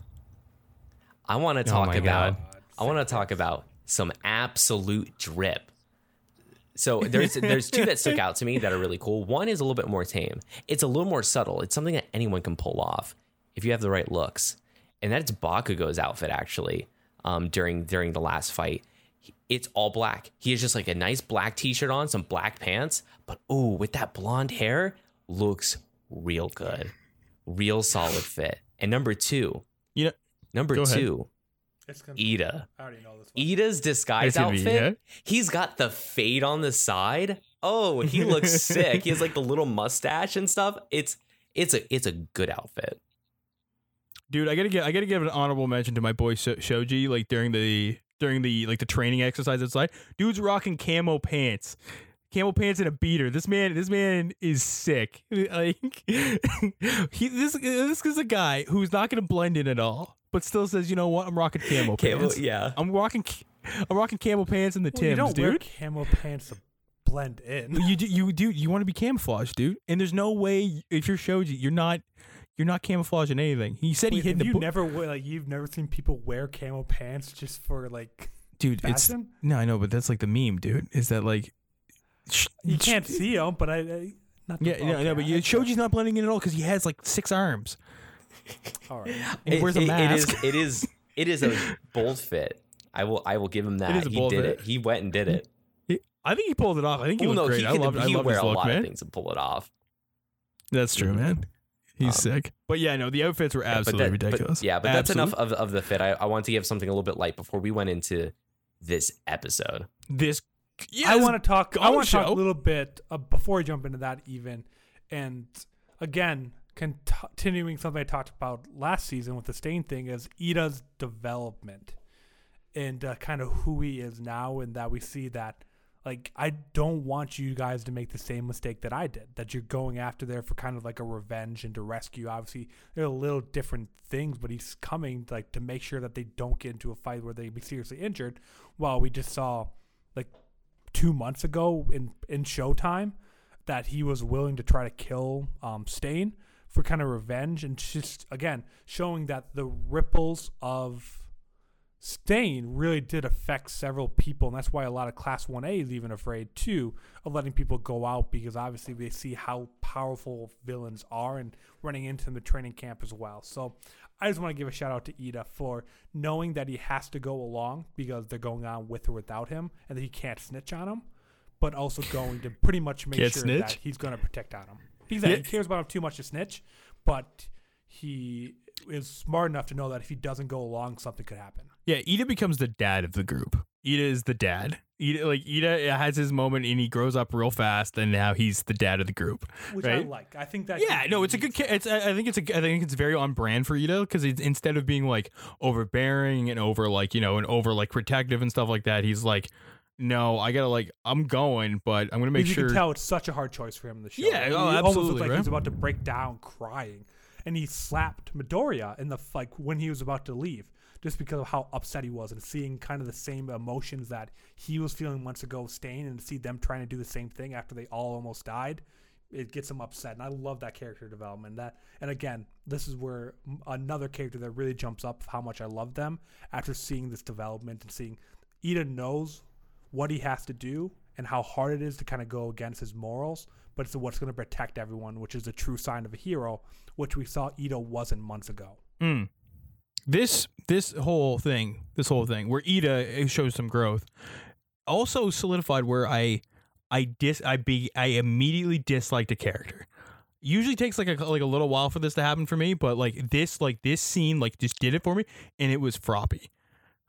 I want to talk my about God. I want to talk about some absolute drip. So there's there's two that stuck out to me that are really cool. One is a little bit more tame. It's a little more subtle. It's something that anyone can pull off if you have the right looks. And that's Bakugo's outfit actually. Um, during during the last fight, it's all black. He has just like a nice black t-shirt on, some black pants, but oh, with that blonde hair, looks real good, real solid fit. And number two, you know, number Go ahead. two, It's Iida. I already know this one. Iida's disguise It's be, outfit. yeah. He's got the fade on the side. Oh, he looks sick. He has like the little mustache and stuff. It's it's a it's a good outfit. Dude i gotta give i gotta give an honorable mention to my boy Sho- shoji like during the during the like the training exercise it's like dude's rocking camo pants. Camo pants and a beater. This man this man is sick. Like he this this is a guy who's not gonna blend in at all but still says you know what? I'm rocking camo pants. yeah. i'm rocking i'm rocking camo pants and the Well, you tims don't wear dude. camo pants to blend in. you do, you do you want to be camouflaged, dude. And there's no way if you're Shoji, you're not you're not camouflaging anything. He said he Wait, hid the you book. never like you've never seen people wear camo pants just for like dude. It's no, I know, but that's like the meme, dude. Is that like sh- You can't see him, but I, I not Yeah, no, no, but you, Shoji's not blending in at all because he has like six arms. all right. And he wears a mask. It is it is it is a bold fit. I will I will give him that. is a he did fit. it. He went and did it. He- I think he pulled it off. I think he Well, looked no, great. he I could love, I he love wear his a look, lot man. of things and pull it off. That's true, man. He's Um, sick. But yeah, no, the outfits were Yeah, but absolutely that- but- ridiculous. yeah, but that's enough of, of the fit. I, I want to give something a little bit light before we went into this episode. This. Yeah, I want to talk. I want to talk a little bit uh, before we jump into that, even. And again, continuing something I talked about last season with the stain thing is Iida's development and uh, kind of who he is now, and that we see that. Like, I don't want you guys to make the same mistake that I did. That you're going after there for kind of like a revenge and to rescue. Obviously, they're a little different things, but he's coming like to make sure that they don't get into a fight where they be seriously injured. Well, we just saw like two months ago in in Showtime that he was willing to try to kill um, Stain for kind of revenge, and just again showing that the ripples of Stain really did affect several people, and that's why a lot of Class One A is even afraid too of letting people go out because obviously they see how powerful villains are and running into them at training camp as well. So I just want to give a shout out to Iida for knowing that he has to go along because they're going on with or without him, and that he can't snitch on him, but also going to pretty much make Can't sure snitch? that he's going to protect on him. Exactly, he cares about him too much to snitch, but he is smart enough to know that if he doesn't go along, something could happen. Yeah, Iida becomes the dad of the group. Iida is the dad. Iida, like Iida has his moment and he grows up real fast, and now he's the dad of the group. which I Right? like. I think that. Yeah, no, it's a good. ca- It's I I think it's a. I think it's very on brand for Iida because instead of being like overbearing and over like you know and over like protective and stuff like that, he's like, no, I gotta like I'm going, but I'm gonna make Because sure. you can tell it's such a hard choice for him in the show. Yeah, he oh, absolutely, like right? was about to break down crying, and he slapped Midoriya in the like when he was about to leave, just because of how upset he was and seeing kind of the same emotions that he was feeling months ago, staying and to see them trying to do the same thing after they all almost died. It gets him upset, and I love that character development. That, and again, this is where another character that really jumps up how much I love them after seeing this development and seeing Iida knows what he has to do and how hard it is to kind of go against his morals, but it's what's going to protect everyone, which is a true sign of a hero, which we saw Iida wasn't months ago. Mm. This this whole thing, this whole thing, where Iida shows some growth, also solidified where I I dis I be I immediately disliked a character. Usually takes like a like a little while for this to happen for me, but like this like this scene like just did it for me, and it was Froppy,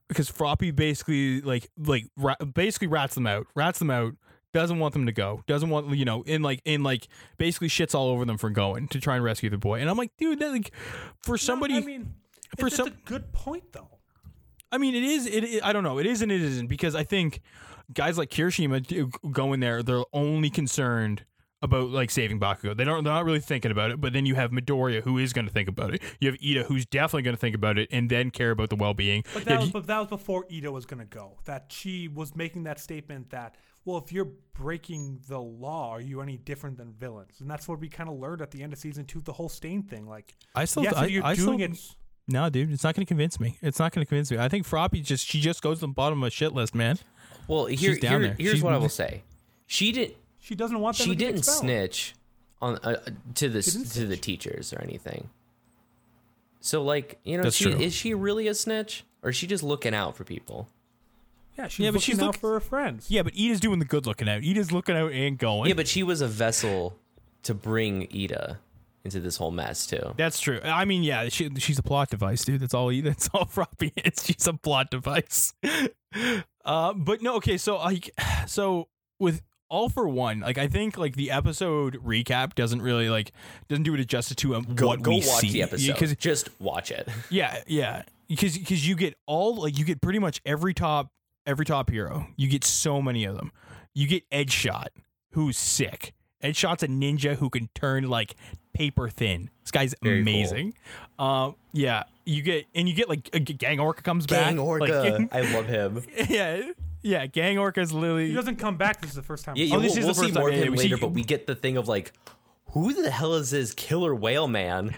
because Froppy basically like like ra- basically rats them out, rats them out. Doesn't want them to go. Doesn't want you know, in like in like basically shits all over them for going to try and rescue the boy. And I'm like, dude, that like for somebody. I mean, for it's, some- a good point though. I mean, it is. It, it. I don't know. It is and it isn't because I think guys like Kirishima do uh, go in there. They're only concerned about like saving Bakugo. They don't. They're not really thinking about it. But then you have Midoriya who is going to think about it. You have Iida who's definitely going to think about it and then care about the well being. But that, was, but that was before Iida was going to go. That she was making that statement that, well, if you're breaking the law, are you any different than villains? And that's what we kind of learned at the end of season two, the whole Stain thing. Like, I still. yes, I, you're I doing still, it. No, dude, it's not going to convince me. It's not going to convince me. I think Froppy just she just goes to the bottom of a shit list, man. Well, here, She's down here- there. here's She's- what I will say. She didn't. She doesn't want them She to didn't expelled. snitch on uh, to the didn't to the teachers or anything. So like you know, That's she, true. is she really a snitch or is she just looking out for people? Yeah, she's Yeah, but looking she's out look- for her friends. Yeah, but Iida's doing the good looking out. Iida's looking out and going. Yeah, but she was a vessel to bring Iida into this whole mess too. That's true. I mean, yeah, she, she's a plot device, dude. That's all. That's all Froppy is. She's a plot device. uh, but no, okay. So like, so with all for one, like I think like the episode recap doesn't really like doesn't do it justice to um, Go, what go we watch see the episode. because just watch it. yeah, yeah, because because you get all like you get pretty much every top every top hero. You get so many of them. You get Edgeshot, who's sick. Edgeshot's a ninja who can turn like paper thin. This guy's Very cool. amazing. Um, yeah, you get and you get like a Gang Orca comes back. Gang Orca, Like, I love him. yeah, yeah. Gang Orca's He literally. doesn't come back. This is the first time. Yeah, yeah Oh, we'll, this is we'll the see first time- more of him we later, see- but we get the thing of like, who the hell is this killer whale man?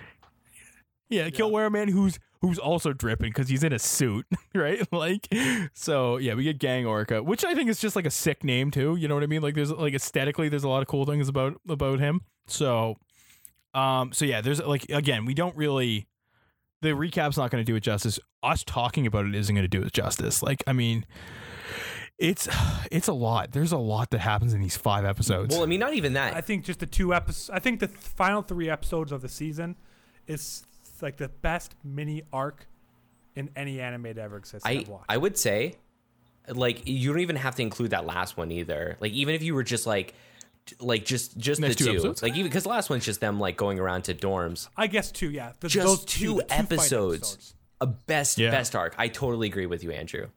Yeah, killer whale Man who's who's also dripping because he's in a suit, right? Like, so yeah, we get Gang Orca, which I think is just like a sick name too. You know what I mean? Like, there's like aesthetically, there's a lot of cool things about about him. So, um, so yeah, there's like again, we don't really. The recap's not going to do it justice. Us talking about it isn't going to do it justice. Like, I mean, it's it's a lot. There's a lot that happens in these five episodes. Well, I mean, not even that. I think just the two episodes. I think the th- final three episodes of the season is like the best mini arc in any anime that ever exists. I I've watched. I would say, like, you don't even have to include that last one either. Like, even if you were just like, like just just Next the two two, episodes? like even because last one's just them like going around to dorms. I guess two. Yeah, the, Just those two, the fight episodes. A best Yeah. best arc. I totally agree with you, Andrew.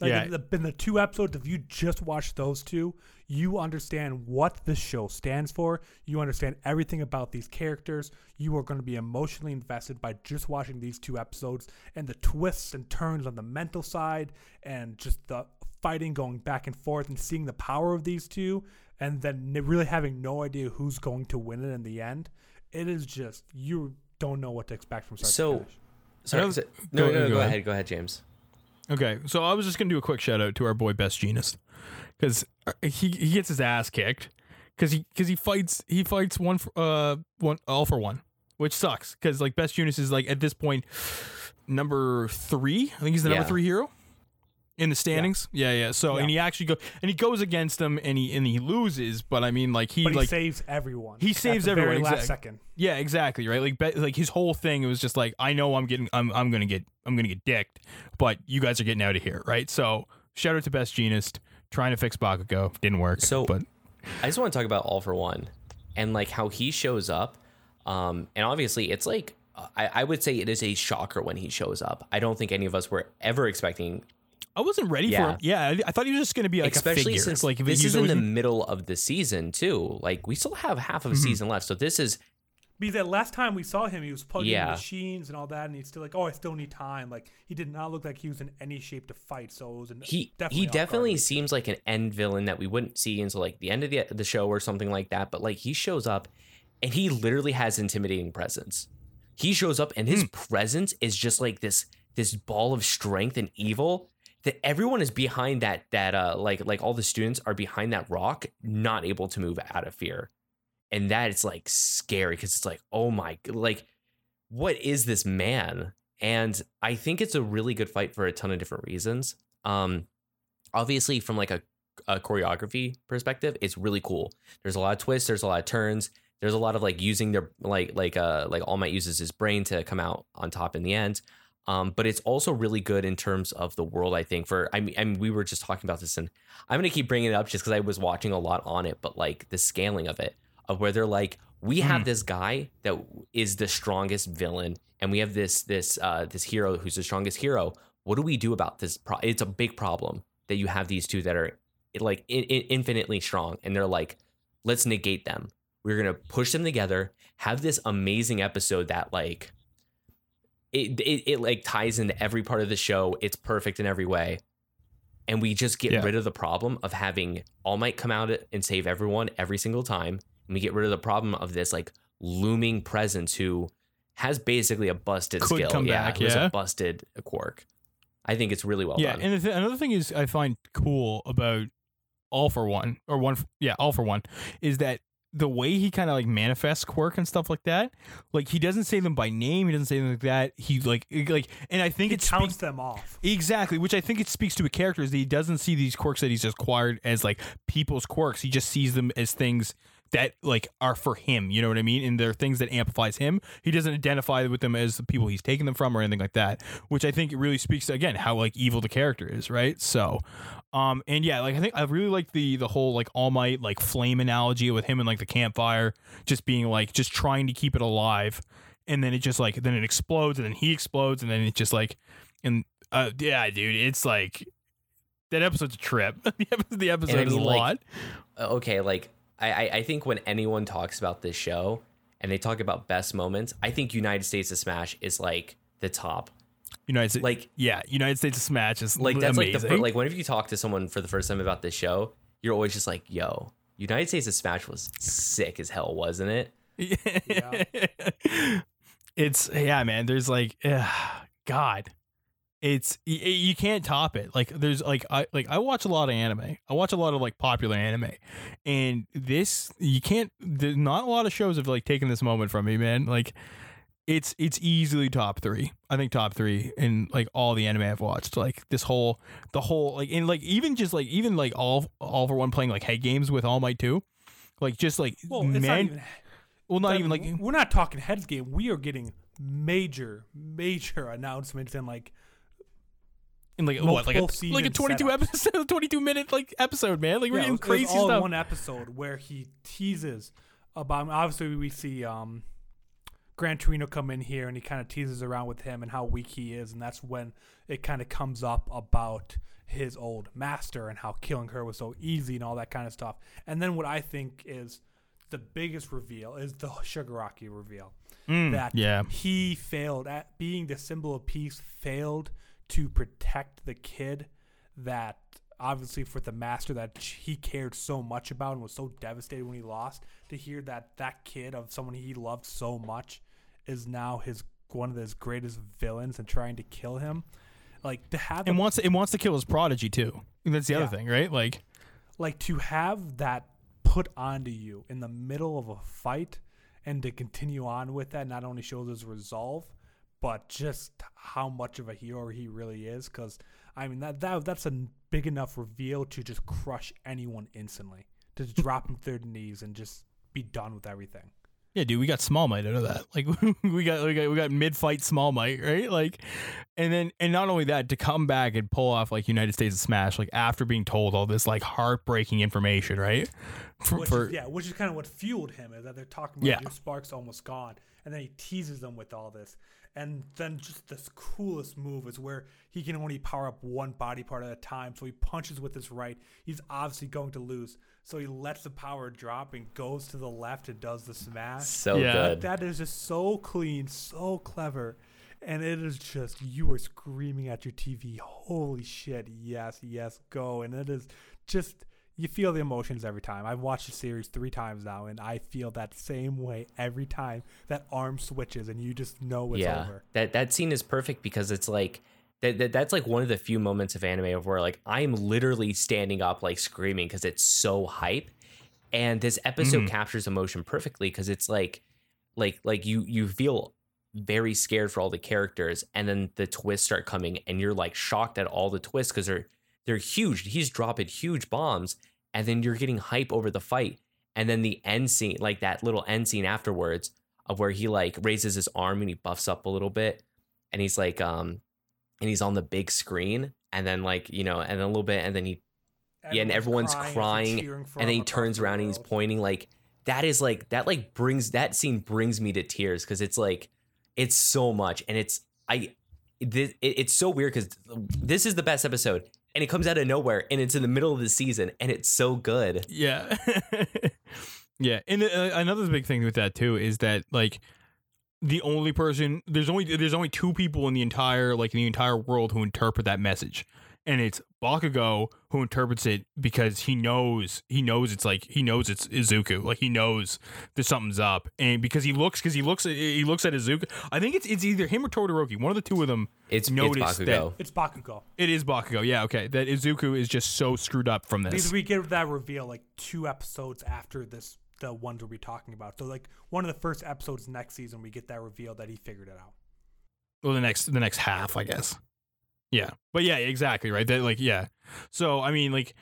Like Yeah. in, the, in the two episodes, if you just watch those two, you understand what this show stands for. You understand everything about these characters. You are going to be emotionally invested by just watching these two episodes and the twists and turns on the mental side and just the fighting going back and forth and seeing the power of these two and then really having no idea who's going to win it in the end. It is just, you don't know what to expect from start So- to finish. Sorry, Another- so- go- no, no, no, go go ahead. ahead, go ahead, James. Okay, so I was just gonna do a quick shout out to our boy Best Jeanist because he he gets his ass kicked because he because he fights he fights one for, uh one all for one, which sucks because like Best Jeanist is like at this point number three. I think he's the number three hero in the standings. Yeah, yeah. So Yeah. and he actually go and he goes against them and he and he loses, but I mean like he But he like saves everyone. he at saves the everyone, Very last second. yeah, exactly, right? Like, be, like his whole thing it was just like, I know I'm getting, I'm, I'm gonna get, I'm gonna get dicked, but you guys are getting out of here, right? So, shout out to Best Jeanist trying to fix Bakugo, didn't work. So- but I just want to talk about All for One and like how he shows up. Um, and obviously, it's like I, I would say it is a shocker when he shows up. I don't think any of us were ever expecting I wasn't ready Yeah. for him. Yeah, I, I thought he was just going to be like Especially a figure. since like if this is in the always- middle of the season too. Like we still have half of a Mhm. season left, so this is Because that last time we saw him, he was plugging Yeah. machines and all that, and he's still like, "Oh, I still need time." Like he did not look like he was in any shape to fight. So it was an, he definitely he definitely seems like an end villain that we wouldn't see until like the end of the the show or something like that. But like he shows up, and he literally has intimidating presence. He shows up, and his Hmm. presence is just like this this ball of strength and evil that everyone is behind that that uh like like all the students are behind that rock, not able to move out of fear, and that is like scary because it's like oh my like what is this man? And I think it's a really good fight for a ton of different reasons. Um, obviously, from like a, a choreography perspective, it's really cool. There's a lot of twists. There's a lot of turns. There's a lot of like using their like like uh like All Might uses his brain to come out on top in the end. Um, but it's also really good in terms of the world. I think for I mean, I mean we were just talking about this, and I'm gonna keep bringing it up just because I was watching a lot on it. But like the scaling of it, of where they're like, we have Mhm. this guy that is the strongest villain, and we have this this uh this hero who's the strongest hero. What do we do about this? Pro- it's a big problem that you have these two that are like in, in, infinitely strong, and they're like, let's negate them. We're gonna push them together, have this amazing episode that like it, it it like ties into every part of the show. It's perfect in every way. And we just get Yeah. rid of the problem of having All Might come out and save everyone every single time. And we get rid of the problem of this like looming presence who has basically a busted Could skill. come yeah, back, yeah. a busted quirk. I think it's really well done. yeah, done. and the th- another thing is I find cool about All for One or one, f- yeah, All for One is that the way he kind of like manifests quirk and stuff like that, like he doesn't say them by name, he doesn't say them like that. He like like, and I think He it counts speaks them off. Exactly, which I think it speaks to a character is that he doesn't see these quirks that he's acquired as like people's quirks. He just sees them as things that like are for him. You know what I mean? And they're things that amplifies him. He doesn't identify with them as the people he's taking them from or anything like that. Which I think it really speaks to again how like evil the character is, right? So, um, and yeah, like I think I really like the the whole like All Might like flame analogy with him and like the campfire just being like just trying to keep it alive, and then it just like then it explodes and then he explodes and then it just like and uh, yeah, dude, it's like that episode's a trip. the episode, the episode is a mean, like, lot. Uh, okay, like I, I I think when anyone talks about this show and they talk about best moments, I think United States of Smash is like the top. United States, Like yeah, United States of Smash is like that's amazing. like the like whenever you talk to someone for the first time about this show, you're always just like, "Yo, United States of Smash was sick as hell, wasn't it?" Yeah, it's yeah, man. There's like, ugh, God, it's y- y- you can't top it. Like there's like I like I watch a lot of anime. I watch a lot of like popular anime, and this you can't. There's not a lot of shows have like taken this moment from me, man. Like it's it's easily top three. I think top three in like all the anime I've watched. Like this whole the whole like in like even just like even like all all for one playing like head games with All Might too. Like just like Well, it's not man, even. well not even like we're not talking heads game. We are getting major, major announcements and like in like what like a like a 22 setups. episode 22 minute like episode man like we're Yeah, getting it was- it was crazy all stuff one episode where he teases about. Obviously, we see um, Gran Torino come in here and he kind of teases around with him and how weak he is, and that's when it kind of comes up about his old master and how killing her was so easy and all that kind of stuff. And then what I think is the biggest reveal is the Shigaraki reveal Mm, that yeah he failed at being the symbol of peace, failed to protect the kid that obviously for the master that he cared so much about and was so devastated when he lost to hear that that kid of someone he loved so much is now his one of his greatest villains and trying to kill him. Like to have and a- wants to, it wants to kill his prodigy too. And that's the Yeah. other thing right? Like like to have that put onto you in the middle of a fight and to continue on with that not only shows his resolve but just how much of a hero he really is. Because i mean that, that that's a big enough reveal to just crush anyone instantly. To drop him to their knees and just be done with everything yeah dude we got small might out of that. Like we got we got we got mid fight small might right? Like and then and not only that to come back and pull off like united states of smash like after being told all this like heartbreaking information right? For, which for is, yeah which is kind of what fueled him is that they're talking about Yeah. your spark's almost gone and then he teases them with all this And then just this coolest move is where he can only power up one body part at a time. So he punches with his right. He's obviously going to lose. So he lets the power drop and goes to the left and does the smash. So Yeah. good. That is just so clean, so clever. And it is just, you are screaming at your TV, holy shit, yes, yes, go. And it is just, you feel the emotions every time. I've watched the series three times now, and I feel that same way every time that arm switches and you just know it's yeah, over. that that scene is perfect because it's like that, that that's like one of the few moments of anime of where like I'm literally standing up like screaming because it's so hype, and this episode Mhm. captures emotion perfectly because it's like like like you you feel very scared for all the characters and then the twists start coming and you're like shocked at all the twists because they're they're huge. He's dropping huge bombs and then you're getting hype over the fight. And then the end scene like that little end scene afterwards of where he like raises his arm and he buffs up a little bit and he's like um and he's on the big screen and then like you know and a little bit and then he yeah and everyone's crying, for and then he turns around and he's pointing like that is like that like brings that scene brings me to tears because it's like it's so much and it's i this, it, it's so weird because this is the best episode and it comes out of nowhere and it's in the middle of the season and it's so good Yeah. yeah. And uh, another big thing with that too is that like the only person there's only there's only two people in the entire like in the entire world who interpret that message. And it's Bakugo who interprets it because he knows he knows it's like he knows it's Izuku. Like he knows that something's up. And because he looks because he looks at he looks at Izuku. I think it's it's either him or Todoroki. One of the two of them it's, it's Notice that- It's Bakugo. it is Bakugo. Yeah okay. That Izuku is just so screwed up from this. We get that reveal like two episodes after this, the ones we'll be talking about. So like one of the first episodes next season, we get that reveal that he figured it out. well the next the next half i guess yeah. But yeah exactly right? That like yeah. So i mean like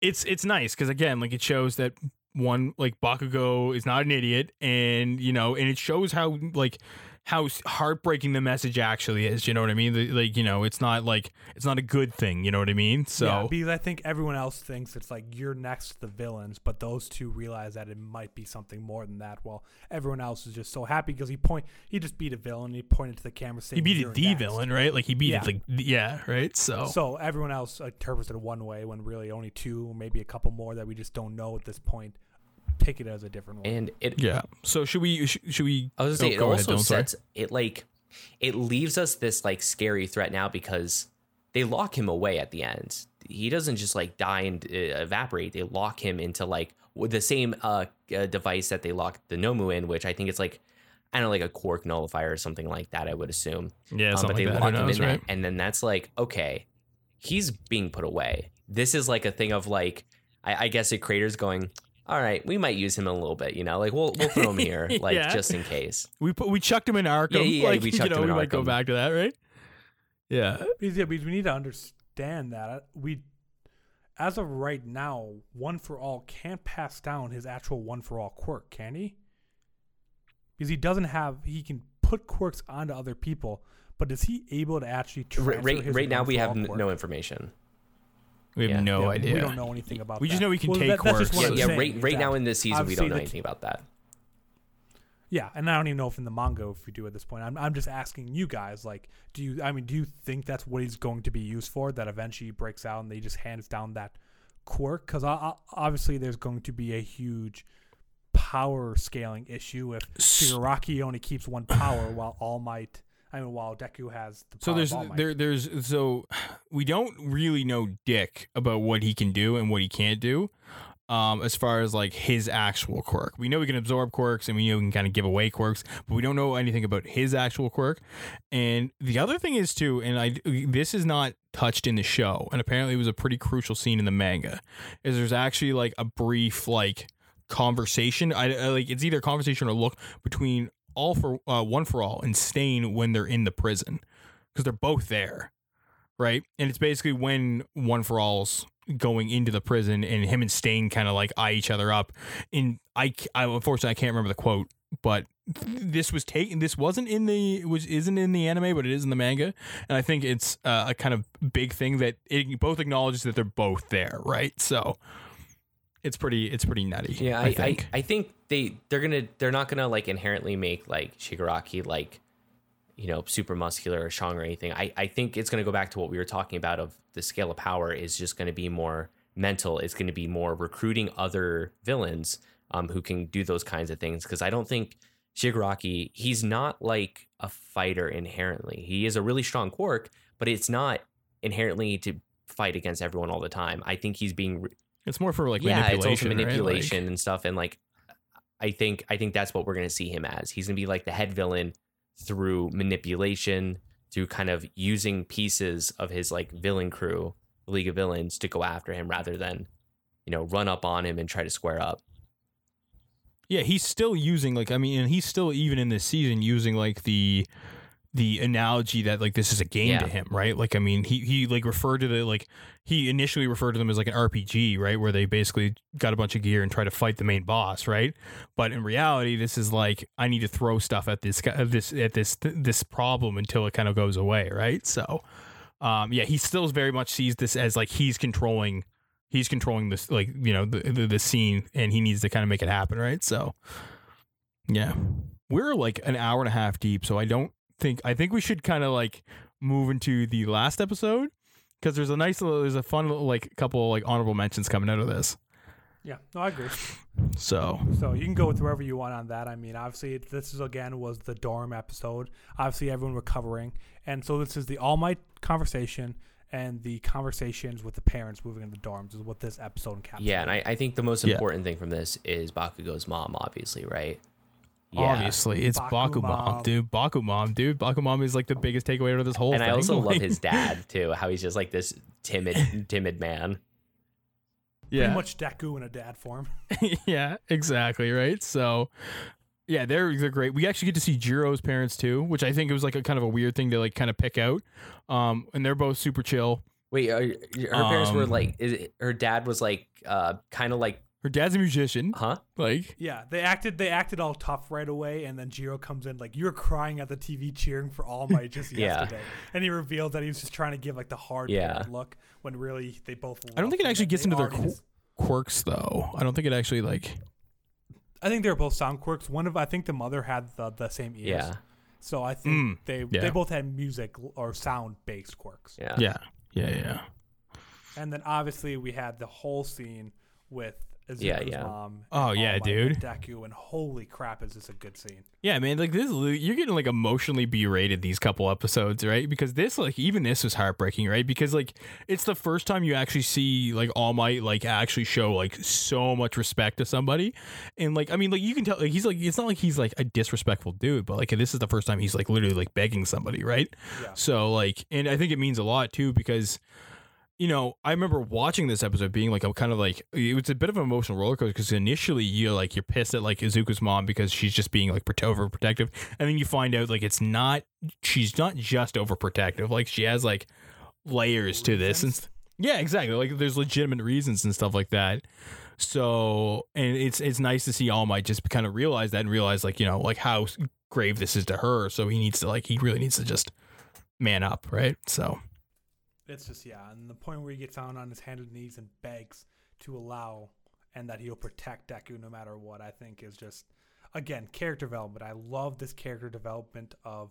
it's it's nice because again like it shows that one like bakugo is not an idiot and you know and it shows how like how heartbreaking the message actually is you know what i mean like you know it's not like it's not a good thing you know what i mean so yeah, because I think everyone else thinks it's like you're next to the villains, but those two realize that it might be something more than that. While everyone else is just so happy because he point he just beat a villain. He pointed to the camera saying he beat "You're the next." villain right like he beat Yeah. it like yeah right so So everyone else interprets it one way when really only two, maybe a couple more that we just don't know at this point. Take it as a different one. and it yeah so should we sh- should we I was oh, gonna say it go ahead, also sorry. sets it like it leaves us this like scary threat now because they lock him away at the end. He doesn't just like die and uh, evaporate. They lock him into like the same uh, uh device that they locked the Nomu in, which I think it's like I don't know, like a quirk nullifier or something like that. I would assume. yeah Um, something but they like that. lock Who him knows, in right? that, and then that's like okay, he's being put away. This is like a thing of like I, I guess the creators going. All right, we might use him a little bit, you know, like we'll we'll throw him here, like Yeah. just in case. We put we chucked him in Arkham. Yeah, yeah, like, we you chucked know, him in we might go back to that, right? Yeah. Because, yeah, because we need to understand that uh, we, as of right now, one for all can't pass down his actual one for all quirk, can he? Because he doesn't have, he can put quirks onto other people, but is he able to actually transfer right, his right now we have n- no information. We have Yeah. no Yeah, idea. We don't know anything about. We just know we can Well, take that- that's just quirks. what Yeah, yeah saying, right, right now in this season we don't know the- anything about that. Yeah, and I don't even know if in the manga if we do at this point. I'm I'm just asking you guys, like, do you? I mean, do you think that's what he's going to be used for? That eventually he breaks out and they just hands down that quirk? Because obviously there's going to be a huge power scaling issue if Shigaraki only keeps one power while All Might. I mean, while Deku has the So there's of All Might. there there's so we don't really know Dick about what he can do and what he can't do. Um, as far as like his actual quirk, we know he can absorb quirks and we know he can kind of give away quirks, but we don't know anything about his actual quirk. And the other thing is too, and I this is not touched in the show, and apparently it was a pretty crucial scene in the manga. Is there's actually like a brief like conversation. I, I like it's either a conversation or look between all for uh, one for all and Stain when they're in the prison because they're both there, right? And it's basically when one for all's going into the prison and him and Stain kind of like eye each other up. And I unfortunately I can't remember the quote, but this was taken. This wasn't in the was isn't in the anime, but it is in the manga. And I think it's uh, a kind of big thing that it both acknowledges that they're both there, right? So. It's pretty. It's pretty nutty. Yeah, I, I, I, think. I think they they're gonna they're not gonna like inherently make like Shigaraki like you know, super muscular or strong or anything. I, I think it's going to go back to what we were talking about of the scale of power is just going to be more mental. It's going to be more recruiting other villains um, who can do those kinds of things. Because I don't think Shigaraki, he's not like a fighter inherently. He is a really strong quirk, but it's not inherently to fight against everyone all the time. I think he's being It's more for like yeah, it's manipulation. also right? Like- and stuff. And like, I think I think that's what we're gonna see him as. He's gonna be like the head villain through manipulation, through kind of using pieces of his like villain crew, League of Villains, to go after him rather than, you know, run up on him and try to square up. Yeah, he's still using like I mean, and he's still even in this season using like the the analogy that like this is a game to him, right? Like I mean, he he like referred to the like he initially referred to them as like an RPG, right, where they basically got a bunch of gear and try to fight the main boss, right? But in reality, this is like I need to throw stuff at this guy, at this at this this problem until it kind of goes away, right? So, um, yeah, he still very much sees this as like he's controlling he's controlling this like you know the, the the scene and he needs to kind of make it happen right so yeah we're like an hour and a half deep so i don't think i think we should kind of like move into the last episode because there's a nice little there's a fun little like couple like honorable mentions coming out of this Yeah, no, I agree. so So you can go with wherever you want on that. I mean, obviously, this is again was the dorm episode. Obviously, everyone recovering, and so this is the All Might conversation and the conversations with the parents moving into the dorms is what this episode encapsulates. Yeah, and I, I think the most Yeah. important thing from this is Bakugo's mom, obviously, right? Obviously it's Baku baku mom Mom. dude baku mom dude baku mom is like the biggest takeaway out of this whole And thing I also love his dad too, how he's just like this timid, timid man. pretty yeah much Deku in a dad form. yeah, exactly, right? So yeah, they're they're great. We actually get to see Jiro's parents too, which I think it was like a kind of a weird thing to like kind of pick out. Um, and they're both super chill. Wait, are, her parents were Um, like, is it, her dad was like, uh, kind of like, Her dad's a musician, huh? like Yeah, they acted they acted all tough right away, and then Jiro comes in like you were crying at the TV cheering for All Might just Yeah. yesterday, and he revealed that he was just trying to give like the hard Yeah. look when really they both. I don't think it actually gets into their qu- quirks though. I don't think it actually like I think they're both sound quirks. One of I think the mother had the, the same ears. Yeah, So I think Mm, they yeah. they both had music or sound based quirks. yeah, yeah. Yeah, yeah. And then obviously we had the whole scene with Izuku's Yeah, yeah. mom. and Oh, yeah, dude. and Deku, and holy crap, is this a good scene? Yeah, man, like this you're getting like emotionally berated these couple episodes, right? Because this like even this was heartbreaking, right? Because like it's the first time you actually see like All Might like actually show like so much respect to somebody. And like I mean like you can tell like he's like it's not like he's like a disrespectful dude, but like this is the first time he's like literally like begging somebody, right? Yeah. So like and I think it means a lot too because you know, I remember watching this episode being like a kind of like it was a bit of an emotional roller coaster because initially you're like you're pissed at like Izuku's mom because she's just being like prote- overprotective, and then you find out like it's not she's not just overprotective, like she has like layers to this and yeah, exactly. Like there's legitimate reasons and stuff like that. So and it's it's nice to see All Might just kind of realize that and realize like you know like how grave this is to her. So he needs to like he really needs to just man up, right? So. It's just yeah, and the point where he gets down on his hands and knees and begs to allow, and that he'll protect Deku no matter what. I think is just again character development. I love this character development of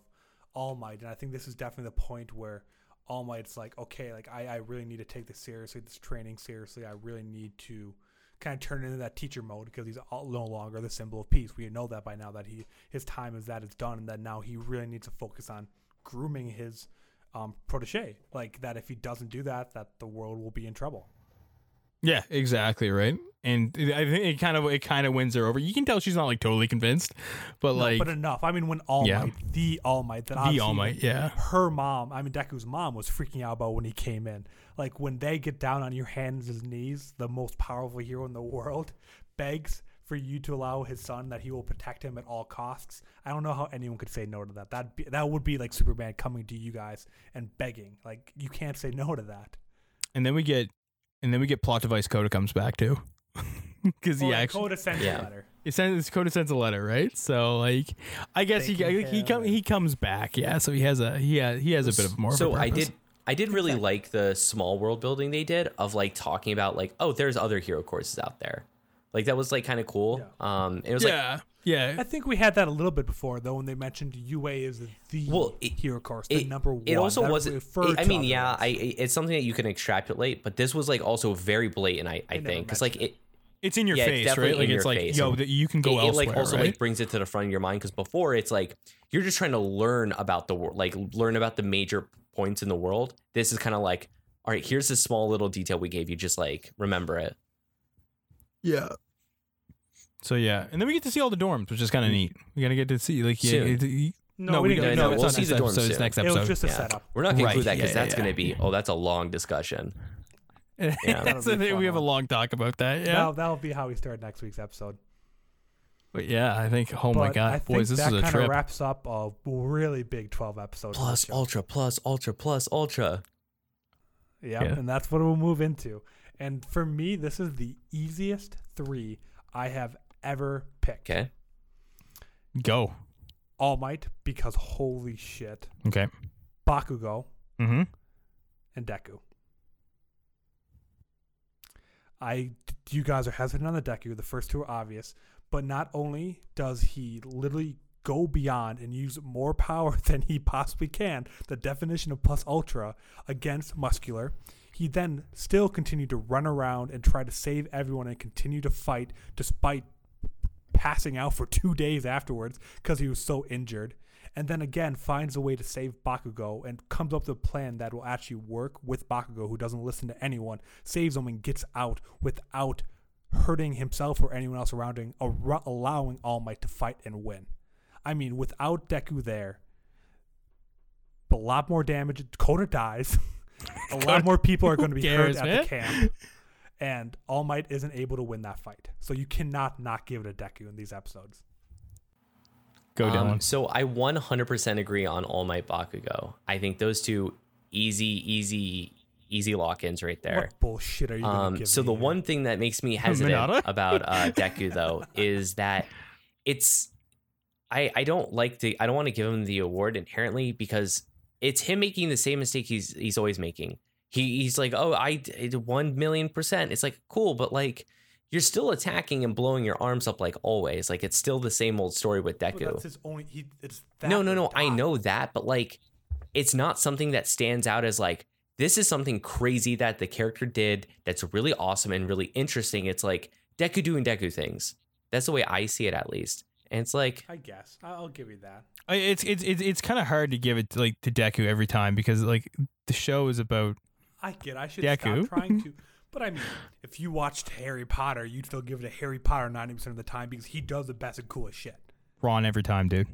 All Might, and I think this is definitely the point where All Might's like, okay, like I, I really need to take this seriously, this training seriously. I really need to kind of turn into that teacher mode because he's all, no longer the symbol of peace. We know that by now that he his time is that it's done, and that now he really needs to focus on grooming his um, protege. Like that, if he doesn't do that, that the world will be in trouble. Yeah, exactly right. And I think it kind of it kind of wins her over. You can tell she's not like totally convinced, but No, like but enough. I mean, when All Yeah. Might, the All Might, that the All Might, yeah, her mom, I mean Deku's mom, was freaking out about when he came in. Like when they get down on your hands and knees, the most powerful hero in the world begs for you to allow his son that he will protect him at all costs. I don't know how anyone could say no to that. That that would be like Superman coming to you guys and begging. Like you can't say no to that. and then we get and then we get plot device Kota comes back too, because he and actually Kota sends Yeah. a letter. he sends Kota sends a letter, right? So like, I guess he Thanking he him come, he comes back, yeah. So he has a he has, he has a bit of more. So of a I did I did really like the small world building they did of like talking about like oh there's other hero courses out there. Like that was like kind of cool. Um, it was like yeah, yeah. I think we had that a little bit before, though, when they mentioned UA is the Well, it- hero course, the it, number one. It also wasn't. it- I mean, yeah, ones. I I- it's something that you can extrapolate, but this was like also very blatant. I I never think because like it It's in your Yeah, face, definitely right? Like it's like, face. yo, that you can go it, it, elsewhere, like also right? like brings it to the front of your mind because before it's like you're just trying to learn about the world, like learn about the major points in the world. This is kind of like, all right, here's this small little detail we gave you, just like remember it. yeah. So yeah, and then we get to see all the dorms, which is kind of mm. neat. We gotta get to see like yeah, Soon. it- it- no, no, we, we didn't don't. no, No, we'll it's see not the dorms episode. It's soon. next It was just a Yeah. setup. We're not gonna Right, include that yeah, because yeah, that's yeah. gonna be oh, that's a long discussion. Yeah. That's That'll be thing. We fun have a one. long talk about that. Yeah. That'll, that'll be how we start next week's episode. But yeah, I think. Oh my But god, I boys, think this that is a kind of trip. wraps up a really big 12 episodes. of the Plus ultra, plus ultra, plus ultra. Yeah, Yeah. and that's what we'll move into. And for me, this is the easiest three I have ever pick. Okay. Go. All Might, because holy shit. Okay. Bakugo Mm-hmm. and Deku. I, you guys are hesitant on the Deku. The first two are obvious, but not only does he literally go beyond and use more power than he possibly can, the definition of plus ultra against muscular, he then still continued to run around and try to save everyone and continue to fight despite passing out for two days afterwards because he was so injured. And then again finds a way to save Bakugo and comes up with a plan that will actually work with Bakugo, who doesn't listen to anyone, saves him and gets out without hurting himself or anyone else around him, allowing All Might to fight and win. I mean, without Deku there, a lot more damage. Kota dies. a lot more people are going to be cares, hurt at man? the camp. And All Might isn't able to win that fight. So you cannot not give it a Deku in these episodes. Go, Um, so I 100% agree on All Might Bakugo. I think those two easy, easy, easy lock-ins right there. What bullshit are you Um, give so me the here? one thing that makes me hesitant about uh, Deku though is that it's I I don't like to I don't want to give him the award inherently because it's him making the same mistake he's he's always making. He he's like oh I did one million percent. It's like cool, but like you're still attacking and blowing your arms up like always. Like it's still the same old story with But Deku. that's his only. He, it's that No, no, no. I know that, but like, it's not something that stands out as like this is something crazy that the character did that's really awesome and really interesting. It's like Deku doing Deku things. That's the way I see it, at least. And it's like, I guess I- I'll give you that. It's it's it's, it's kind of hard to give it to, like to Deku every time because like the show is about I get. I should Deku. stop trying to. But I mean, if you watched Harry Potter, you'd still give it a Harry Potter ninety percent of the time because he does the best and coolest shit. Ron every time, dude.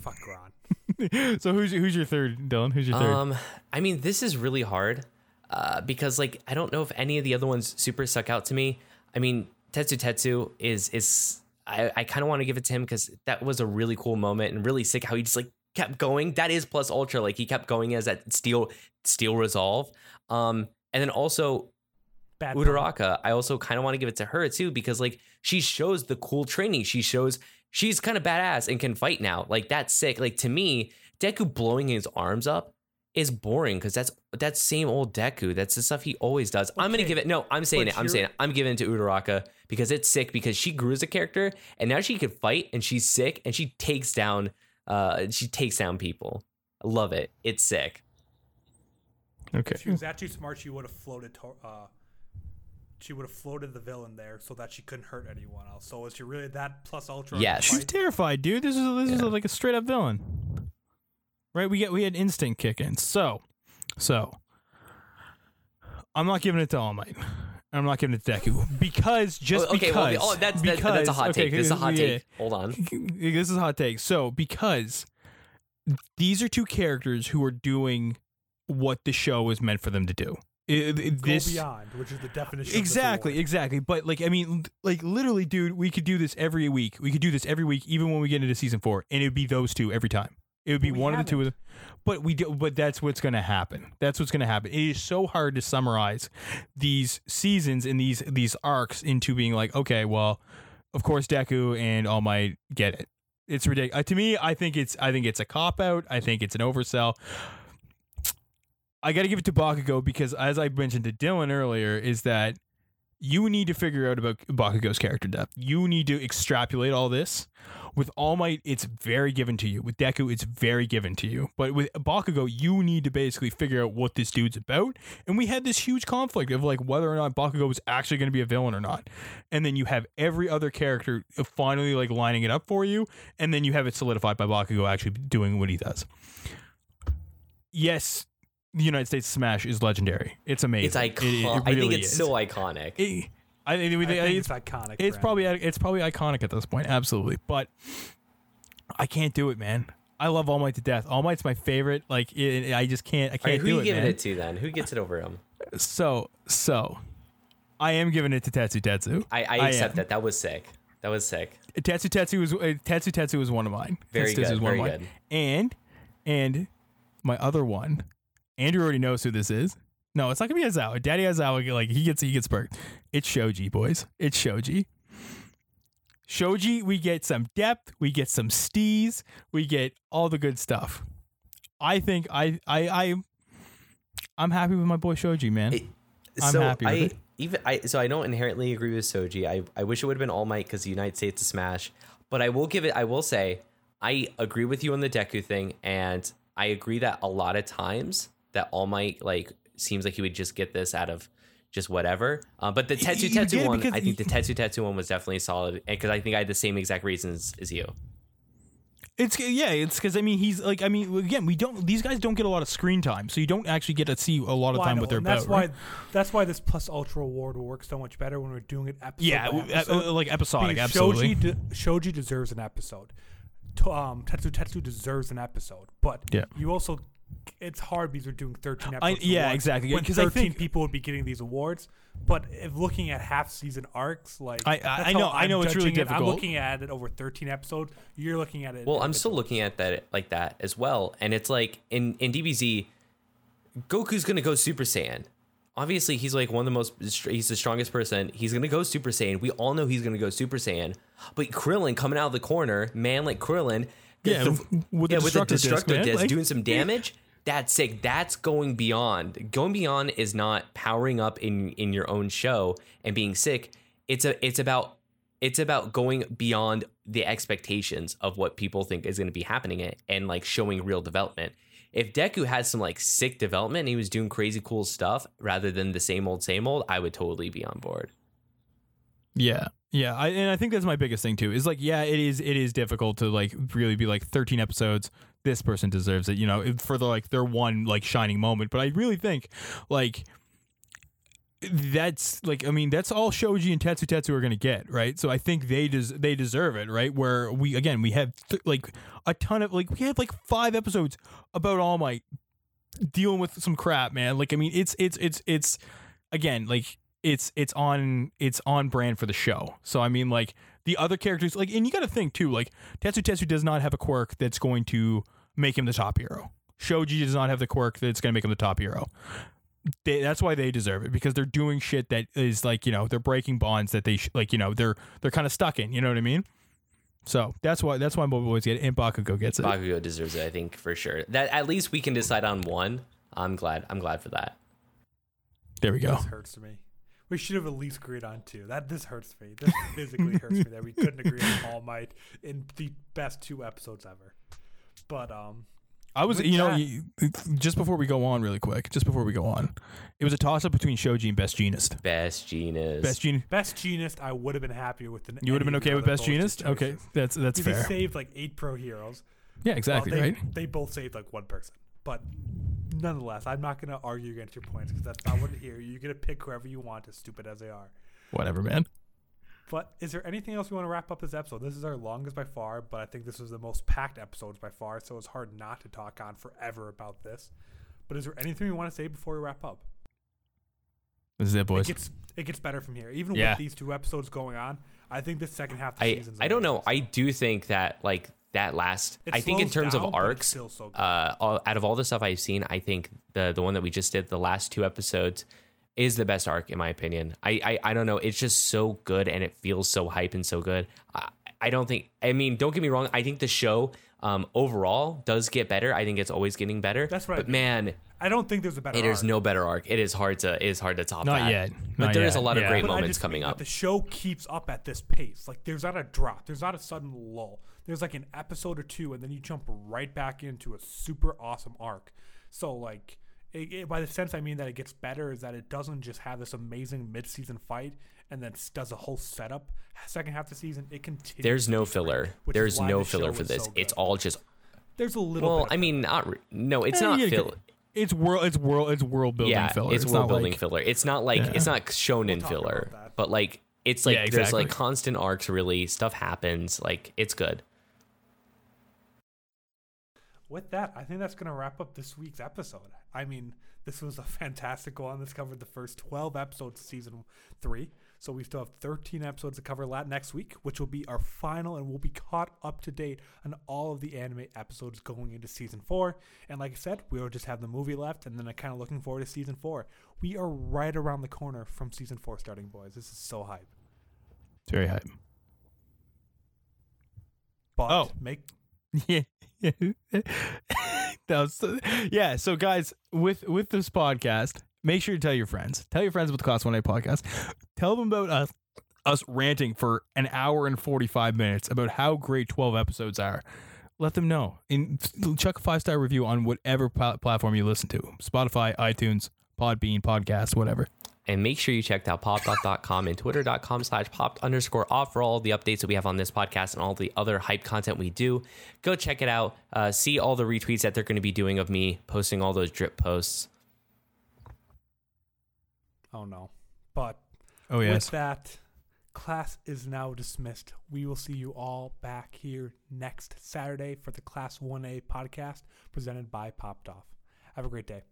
Fuck Ron. so who's who's your third, Dylan? Who's your third? um, I mean, this is really hard uh, because like I don't know if any of the other ones super stuck out to me. I mean, Tetsu Tetsu is is I, I kind of want to give it to him because that was a really cool moment and really sick how he just like kept going. That is plus ultra, like he kept going as that steel steel resolve. Um, and then also Bad. Uraraka, I also kind of want to give it to her too because like she shows the cool training. She shows she's kind of badass and can fight now. Like that's sick. Like to me, Deku blowing his arms up is boring because that's that same old Deku. That's the stuff he always does. I'm gonna give it. No, I'm saying but it. I'm saying it. I'm giving it to Uraraka because it's sick because she grew as a character and now she can fight and she's sick and she takes down. Uh, she takes down people. I love it. It's sick. Okay. If she was actually smart, she would have floated. To, uh, she would have floated the villain there so that she couldn't hurt anyone else. So is she really that plus ultra? on Yes. She's terrified, dude. This is this is Yeah. like a straight up villain. Right? We get we had instinct kick in. So so I'm not giving it to All Might. I'm not giving it to Deku because just Oh, okay, because. well, oh, that's that's, because, that's a hot okay, take. This is a hot yeah. take. Hold on. This is a hot take. So because these are two characters who are doing what the show is meant for them to do. It- it- Go this beyond, which is the definition. Exactly, exactly. But like, I mean, like literally, dude, we could do this every week. We could do this every week, even when we get into season four, and it would be those two every time. It would be one of the two of them. But we do. But that's what's going to happen. That's what's going to happen. It is so hard to summarize these seasons and these these arcs into being like, okay, well, of course, Deku and All Might get it. It's ridiculous. Uh, to me, I think it's I think it's a cop out. I think it's an oversell. I got to give it to Bakugo because, as I mentioned to Dylan earlier, is that you need to figure out about Bakugo's character depth. You need to extrapolate all this. With All Might, it's very given to you. With Deku, it's very given to you. But with Bakugo, you need to basically figure out what this dude's about. And we had this huge conflict of like whether or not Bakugo was actually going to be a villain or not. And then you have every other character finally like lining it up for you, and then you have it solidified by Bakugo actually doing what he does. Yes, the United States Smash is legendary. It's amazing. It's iconic. It- it I think it's is. so iconic. It- I think, I think it's, it's iconic. it's probably it's probably iconic at this point, absolutely. But I can't do it, man. I love All Might to death. All Might's my favorite. Like it, I just can't. I can't right, who do you it, giving man. it to then? Who gets it over him? So so, I am giving it to Tetsu Tetsu. I, I I accept am. that. That was sick. That was sick. Tetsu Tetsu was uh, Tetsu Tetsu was one of mine. Very Tetsu Tetsu good, was one very of mine. good. And and my other one, Andrew already knows who this is. No, it's not gonna be Aizawa. Daddy Aizawa, like he gets he gets perked. It's Shoji, boys. It's Shoji. Shoji, we get some depth, we get some stees, we get all the good stuff. I think I I I I'm happy with my boy Shoji, man. It- I'm so happy with I it. even I so I don't inherently agree with Shoji. I I wish it would have been All Might because the United States is Smash, but I will give it. I will say I agree with you on the Deku thing, and I agree that a lot of times that All Might like seems like he would just get this out of just whatever. Uh, but the you Tetsu Tetsu one, I think the you- Tetsu Tetsu one was definitely solid because I think I had the same exact reasons as you. It's yeah, it's because I mean he's like I mean again we don't these guys don't get a lot of screen time, so you don't actually get to see a lot of Well, time know, with their and that's boat. why right? that's why this plus ultra award will work so much better when we're doing it episode Yeah, by episode. uh, like episodic, Because absolutely. Shoji, de- Shoji deserves an episode. To, um, Tetsu Tetsu deserves an episode, but Yeah. you also it's hard because we're doing 13 I- episodes. yeah, at once, exactly, When 'cause I 13 think- people would be getting these awards, but if looking at half season arcs, like I- I- I know- I I'm know it's really judging it. I'm looking at it over 13 episodes. You're looking at it. Well, I'm still looking at that like that as well, and it's like in in DBZ, Goku's gonna go Super Saiyan. Obviously, he's like one of the most. He's the strongest person. He's gonna go Super Saiyan. We all know he's gonna go Super Saiyan. But Krillin coming out of the corner, man like Krillin, Yeah, the- with the yeah, with the Destructo Disc, disc doing some damage. That's sick. That's going beyond. Going beyond is not powering up in in your own show and being sick. It's a. It's about. It's about going beyond the expectations of what people think is going to be happening and like showing real development. If Deku had some like sick development and he was doing crazy cool stuff rather than the same old same old, I would totally be on board. Yeah, yeah, I, and I think that's my biggest thing too. Is like, yeah, it is it is difficult to like really be like 13 episodes. This person deserves it, you know, for the like their one like shining moment. But I really think like that's like I mean that's all Shoji and Tetsu Tetsu are gonna get right. So I think they des- they deserve it right. Where we again we have th- like a ton of like we had like five episodes about All Might dealing with some crap, man. Like I mean it's it's it's it's again like it's it's on it's on brand for the show. So I mean like the other characters like and you got to think too like Tetsu Tetsu does not have a quirk that's going to make him the top hero. Shoji does not have the quirk that's going to make him the top hero. They, that's why they deserve it because they're doing shit that is like you know they're breaking bonds that they sh- like you know they're they're kind of stuck in. You know what I mean? So that's why that's why Mobile Boys get it and Bakugo gets it. Bakugo deserves it, I think, for sure. That at least we can decide on one. I'm glad. I'm glad for that. There we go. This hurts me. We should have at least agreed on two. That this hurts me. This physically hurts me that we couldn't agree on All Might in the best two episodes ever. But um, I was, With you know, that- you, just before we go on, really quick, just before we go on, it was a toss up between Shoji and Best Jeanist. Best genius. Best Gen, best Jeanist, I would have been happier with. Than you would have been any of the okay with Best bullshit Jeanist? Okay, that's that's Because fair. He saved like eight pro heroes. Yeah, exactly, Well, they, right? They both saved like one person, but nonetheless, I'm not gonna argue against your points because that's not what here. You get to pick whoever you want, as stupid as they are. Whatever, man. But is there anything else we want to wrap up this episode? This is our longest by far, but I think this was the most packed episodes by far, so it's hard not to talk on forever about this. But is there anything we want to say before we wrap up? This is it, It boys. gets it gets better from here. Even Yeah. with these two episodes going on, I think the second half of the I. I don't know. I do think that like that last. It I think in terms down, of arcs, still so good. uh, all, out of all the stuff I've seen, I think the the one that we just did, the last two episodes, is the best arc in my opinion. I I, I don't know. It's just so good and it feels so hype and so good. I, I don't think. I mean, don't get me wrong. I think the show um, overall does get better. I think it's always getting better. That's what I But mean. man, I don't think there's a better. it is arc. no better arc. It is hard to it is hard to top Not that. yet. But Not there is yet. a lot of Yeah. great But moments coming up. The show keeps up at this pace. Like there's not a drop. There's not a sudden lull. There's like an episode or two, and then you jump right back into a super awesome arc. So like, it, it- by the sense I mean that it gets better is that it doesn't just have this amazing mid-season fight and then does a whole setup second half of the season. It continues. There's no filler. There's no filler for this. so it's all just there's a little. well, I mean, not re- no. It's Eh, not yeah, filler. It's world. It's world. It's world building yeah, filler. it's, not world building like- filler. It's not like Yeah. it's not shonen talk filler, but like it's like Yeah, there's like constant arcs. Really, stuff happens. Like it's good. With that, I think that's going to wrap up this week's episode. I mean, this was a fantastic one. This covered the first 12 episodes of season three. So we still have 13 episodes to cover next week, which will be our final, and we'll be caught up to date on all of the anime episodes going into season four. And like I said, we'll just have the movie left, and then I'm kind of looking forward to season four. We are right around the corner from season four starting, boys. This is so hype. It's very hype. But Oh. make Yeah. was yeah. So guys, with with this podcast, make sure you tell your friends. Tell your friends about the Class One A podcast. Tell them about us us ranting for an hour and forty five minutes about how great twelve episodes are. Let them know. And chuck a five star review on whatever pla- platform you listen to: Spotify, iTunes, Podbean, podcast, whatever. And make sure you check out popoff.com and twitter.com slash popped underscore off for all the updates that we have on this podcast and all the other hype content we do. Go check it out. Uh, see all the retweets that they're going to be doing of me posting all those drip posts. oh no. But Oh With yes. that, class is now dismissed. We will see you all back here next Saturday for the Class 1A podcast presented by Popped Off. Have a great day.